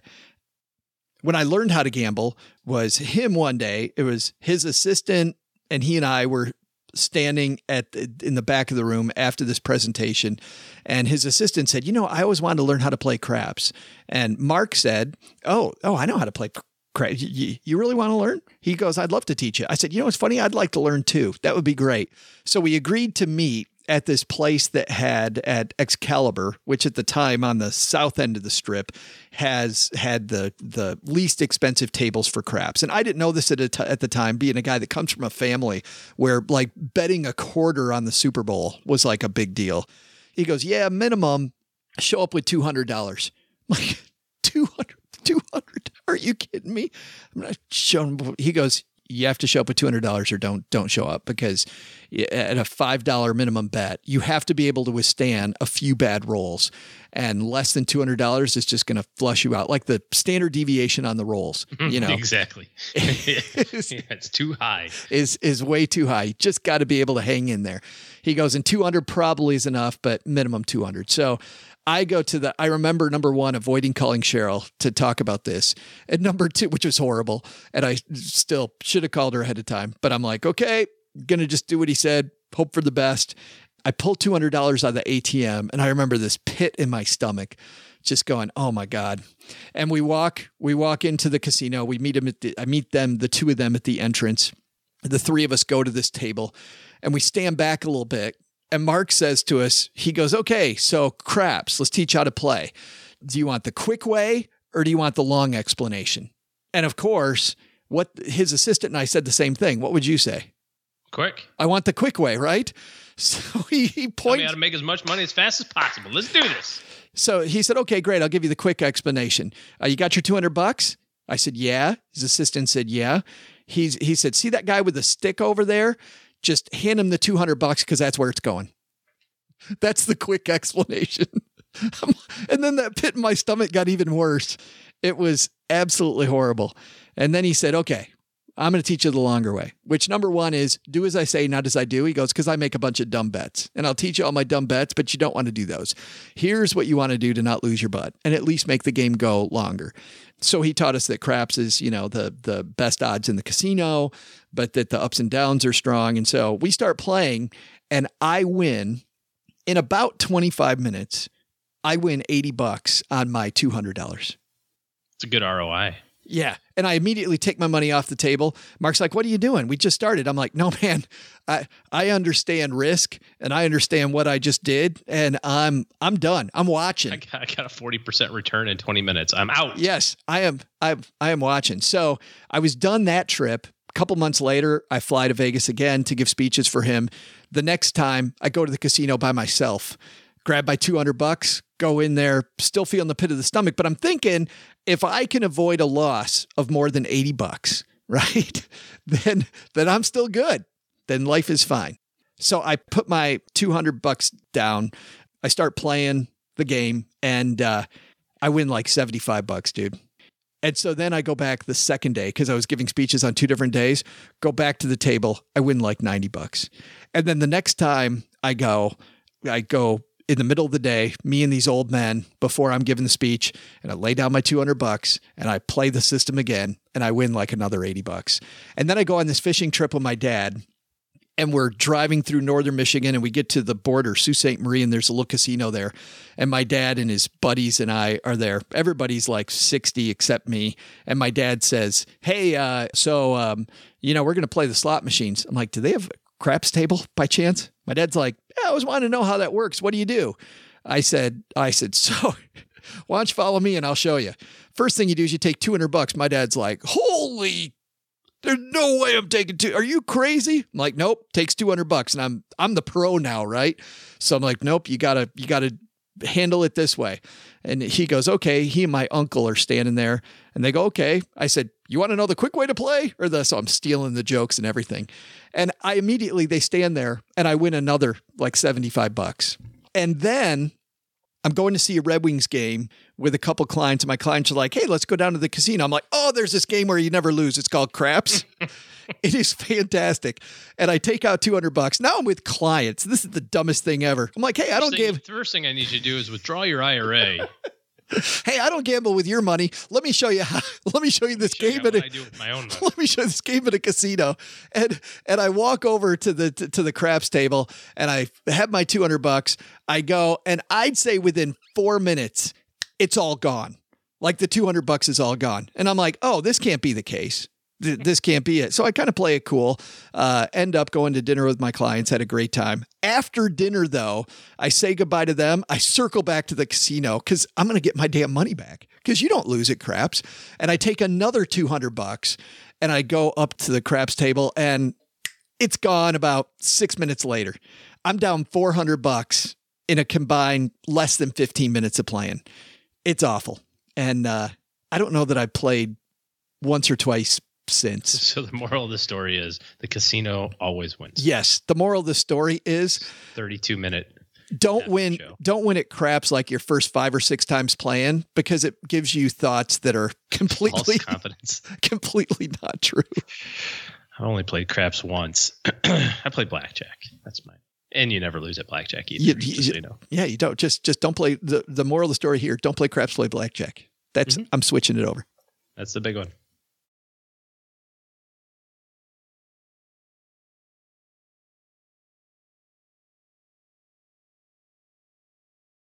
when I learned how to gamble was him one day. It was his assistant and he and I were standing at the, in the back of the room after this presentation and his assistant said, "You know, I always wanted to learn how to play craps." And Mark said, "Oh, oh, I know how to play craps. You, you really want to learn?" He goes, "I'd love to teach you." I said, "You know, it's funny. I'd like to learn too. That would be great." So we agreed to meet at this place that had at Excalibur, which at the time on the south end of the strip has had the the least expensive tables for craps. And I didn't know this at at the time, being a guy that comes from a family where like betting a quarter on the Super Bowl was like a big deal. He goes, "Yeah, minimum show up with two hundred dollars." Like 200 200 Are you kidding me? I'm not showing. He goes, you have to show up with two hundred dollars or don't don't show up because at a five dollar minimum bet, you have to be able to withstand a few bad rolls, and less than two hundred dollars is just going to flush you out, like the standard deviation on the rolls. Mhm, you know, exactly. yeah, it's too high. is is way too high. You just got to be able to hang in there. He goes, and 200 probably is enough, but minimum 200. So I go to the, I remember number one, avoiding calling Cheryl to talk about this. And number two, which was horrible. And I still should have called her ahead of time, but I'm like, okay, going to just do what he said, hope for the best. I pulled $200 out of the ATM and I remember this pit in my stomach just going, oh my God. And we walk, we walk into the casino. We meet him at the, I meet them, the two of them at the entrance. the three of us go to this table and we stand back a little bit. And Mark says to us, he goes, Okay, so craps, let's teach how to play. Do you want the quick way or do you want the long explanation? And of course, what his assistant and I said the same thing. What would you say? Quick. I want the quick way, right? So he, he Tell points. how to make as much money as fast as possible. Let's do this. So he said, "Okay, great. I'll give you the quick explanation. Uh, you got your two hundred bucks." I said, "Yeah." His assistant said, "Yeah." He's he said, "See that guy with the stick over there? Just hand him the two hundred bucks because that's where it's going." That's the quick explanation. and then that pit in my stomach got even worse. It was absolutely horrible. And then he said, "Okay." I'm going to teach you the longer way, which number one is do as I say, not as I do. He goes, because I make a bunch of dumb bets and I'll teach you all my dumb bets, but you don't want to do those. Here's what you want to do to not lose your butt and at least make the game go longer. So he taught us that craps is, you know, the the best odds in the casino, but that the ups and downs are strong. And so we start playing and I win in about 25 minutes. I win 80 bucks on my $200. It's a good ROI. Yeah. And I immediately take my money off the table. Mark's like, What are you doing? We just started. I'm like, No, man, I I understand risk and I understand what I just did. And I'm I'm done. I'm watching. I got, I got a 40% return in 20 minutes. I'm out. Yes, I am I I am watching. So I was done that trip. Couple months later, I fly to Vegas again to give speeches for him. The next time I go to the casino by myself, grab my 200 bucks, go in there, still feeling the pit of the stomach. But I'm thinking if I can avoid a loss of more than 80 bucks, right? Then then I'm still good. Then life is fine. So I put my 200 bucks down. I start playing the game and uh, I win like 75 bucks, dude. And so then I go back the second day because I was giving speeches on two different days. Go back to the table. I win like 90 bucks. And then the next time I go, I go in the middle of the day, me and these old men before I'm giving the speech, and I lay down my 200 bucks and I play the system again and I win like another 80 bucks. And then I go on this fishing trip with my dad and we're driving through northern Michigan and we get to the border, Sault Ste. Marie, and there's a little casino there. And my dad and his buddies and I are there. Everybody's like 60 except me. And my dad says, Hey, uh, so, um, you know, we're going to play the slot machines. I'm like, Do they have a craps table by chance? My dad's like, yeah, I always wanted to know how that works. What do you do? I said, I said, so why don't you follow me and I'll show you. First thing you do is you take 200 bucks. My dad's like, holy there's no way I'm taking two. Are you crazy? I'm like, nope, takes 200 bucks. And I'm, I'm the pro now, right? So I'm like, nope, you gotta, you gotta handle it this way. And he goes, okay. He and my uncle are standing there and they go, okay. I said, you want to know the quick way to play or the, so I'm stealing the jokes and everything. And I immediately, they stand there and I win another like 75 bucks. And then I'm going to see a Red Wings game with a couple clients, and my clients are like, hey, let's go down to the casino. I'm like, oh, there's this game where you never lose. It's called Craps. it is fantastic. And I take out 200 bucks. Now I'm with clients. This is the dumbest thing ever. I'm like, hey, I don't So give, The first thing I need you to do is withdraw your IRA. hey, I don't gamble with your money. Let me show you how, let me show you this game. what at a- I do with my own money. let me show this game at a casino. And and I walk over to the to, to the craps table and I have my 200 bucks. I go and I'd say within 4 minutes it's all gone. Like the 200 bucks is all gone. And I'm like, "Oh, this can't be the case. Th- This can't be it. So I kind of play it cool. Uh, end up going to dinner with my clients, had a great time. After dinner, though, I say goodbye to them. I circle back to the casino because I'm going to get my damn money back because you don't lose at craps. And I take another 200 bucks and I go up to the craps table and it's gone about six minutes later. I'm down 400 bucks in a combined less than 15 minutes of playing. It's awful. And uh, I don't know that I played once or twice since. So the moral of the story is the casino always wins. Yes, the moral of the story is 32 minute. don't win don't win at craps like your first 5 or 6 times playing because it gives you thoughts that are completely False confidence. completely not true. I've only played craps once. I played blackjack. That's my And you never lose at blackjack either. You- you- so you know. Yeah, you don't just just don't play the the moral of the story here, don't play craps play blackjack. That's mm-hmm. I'm switching it over. That's the big one.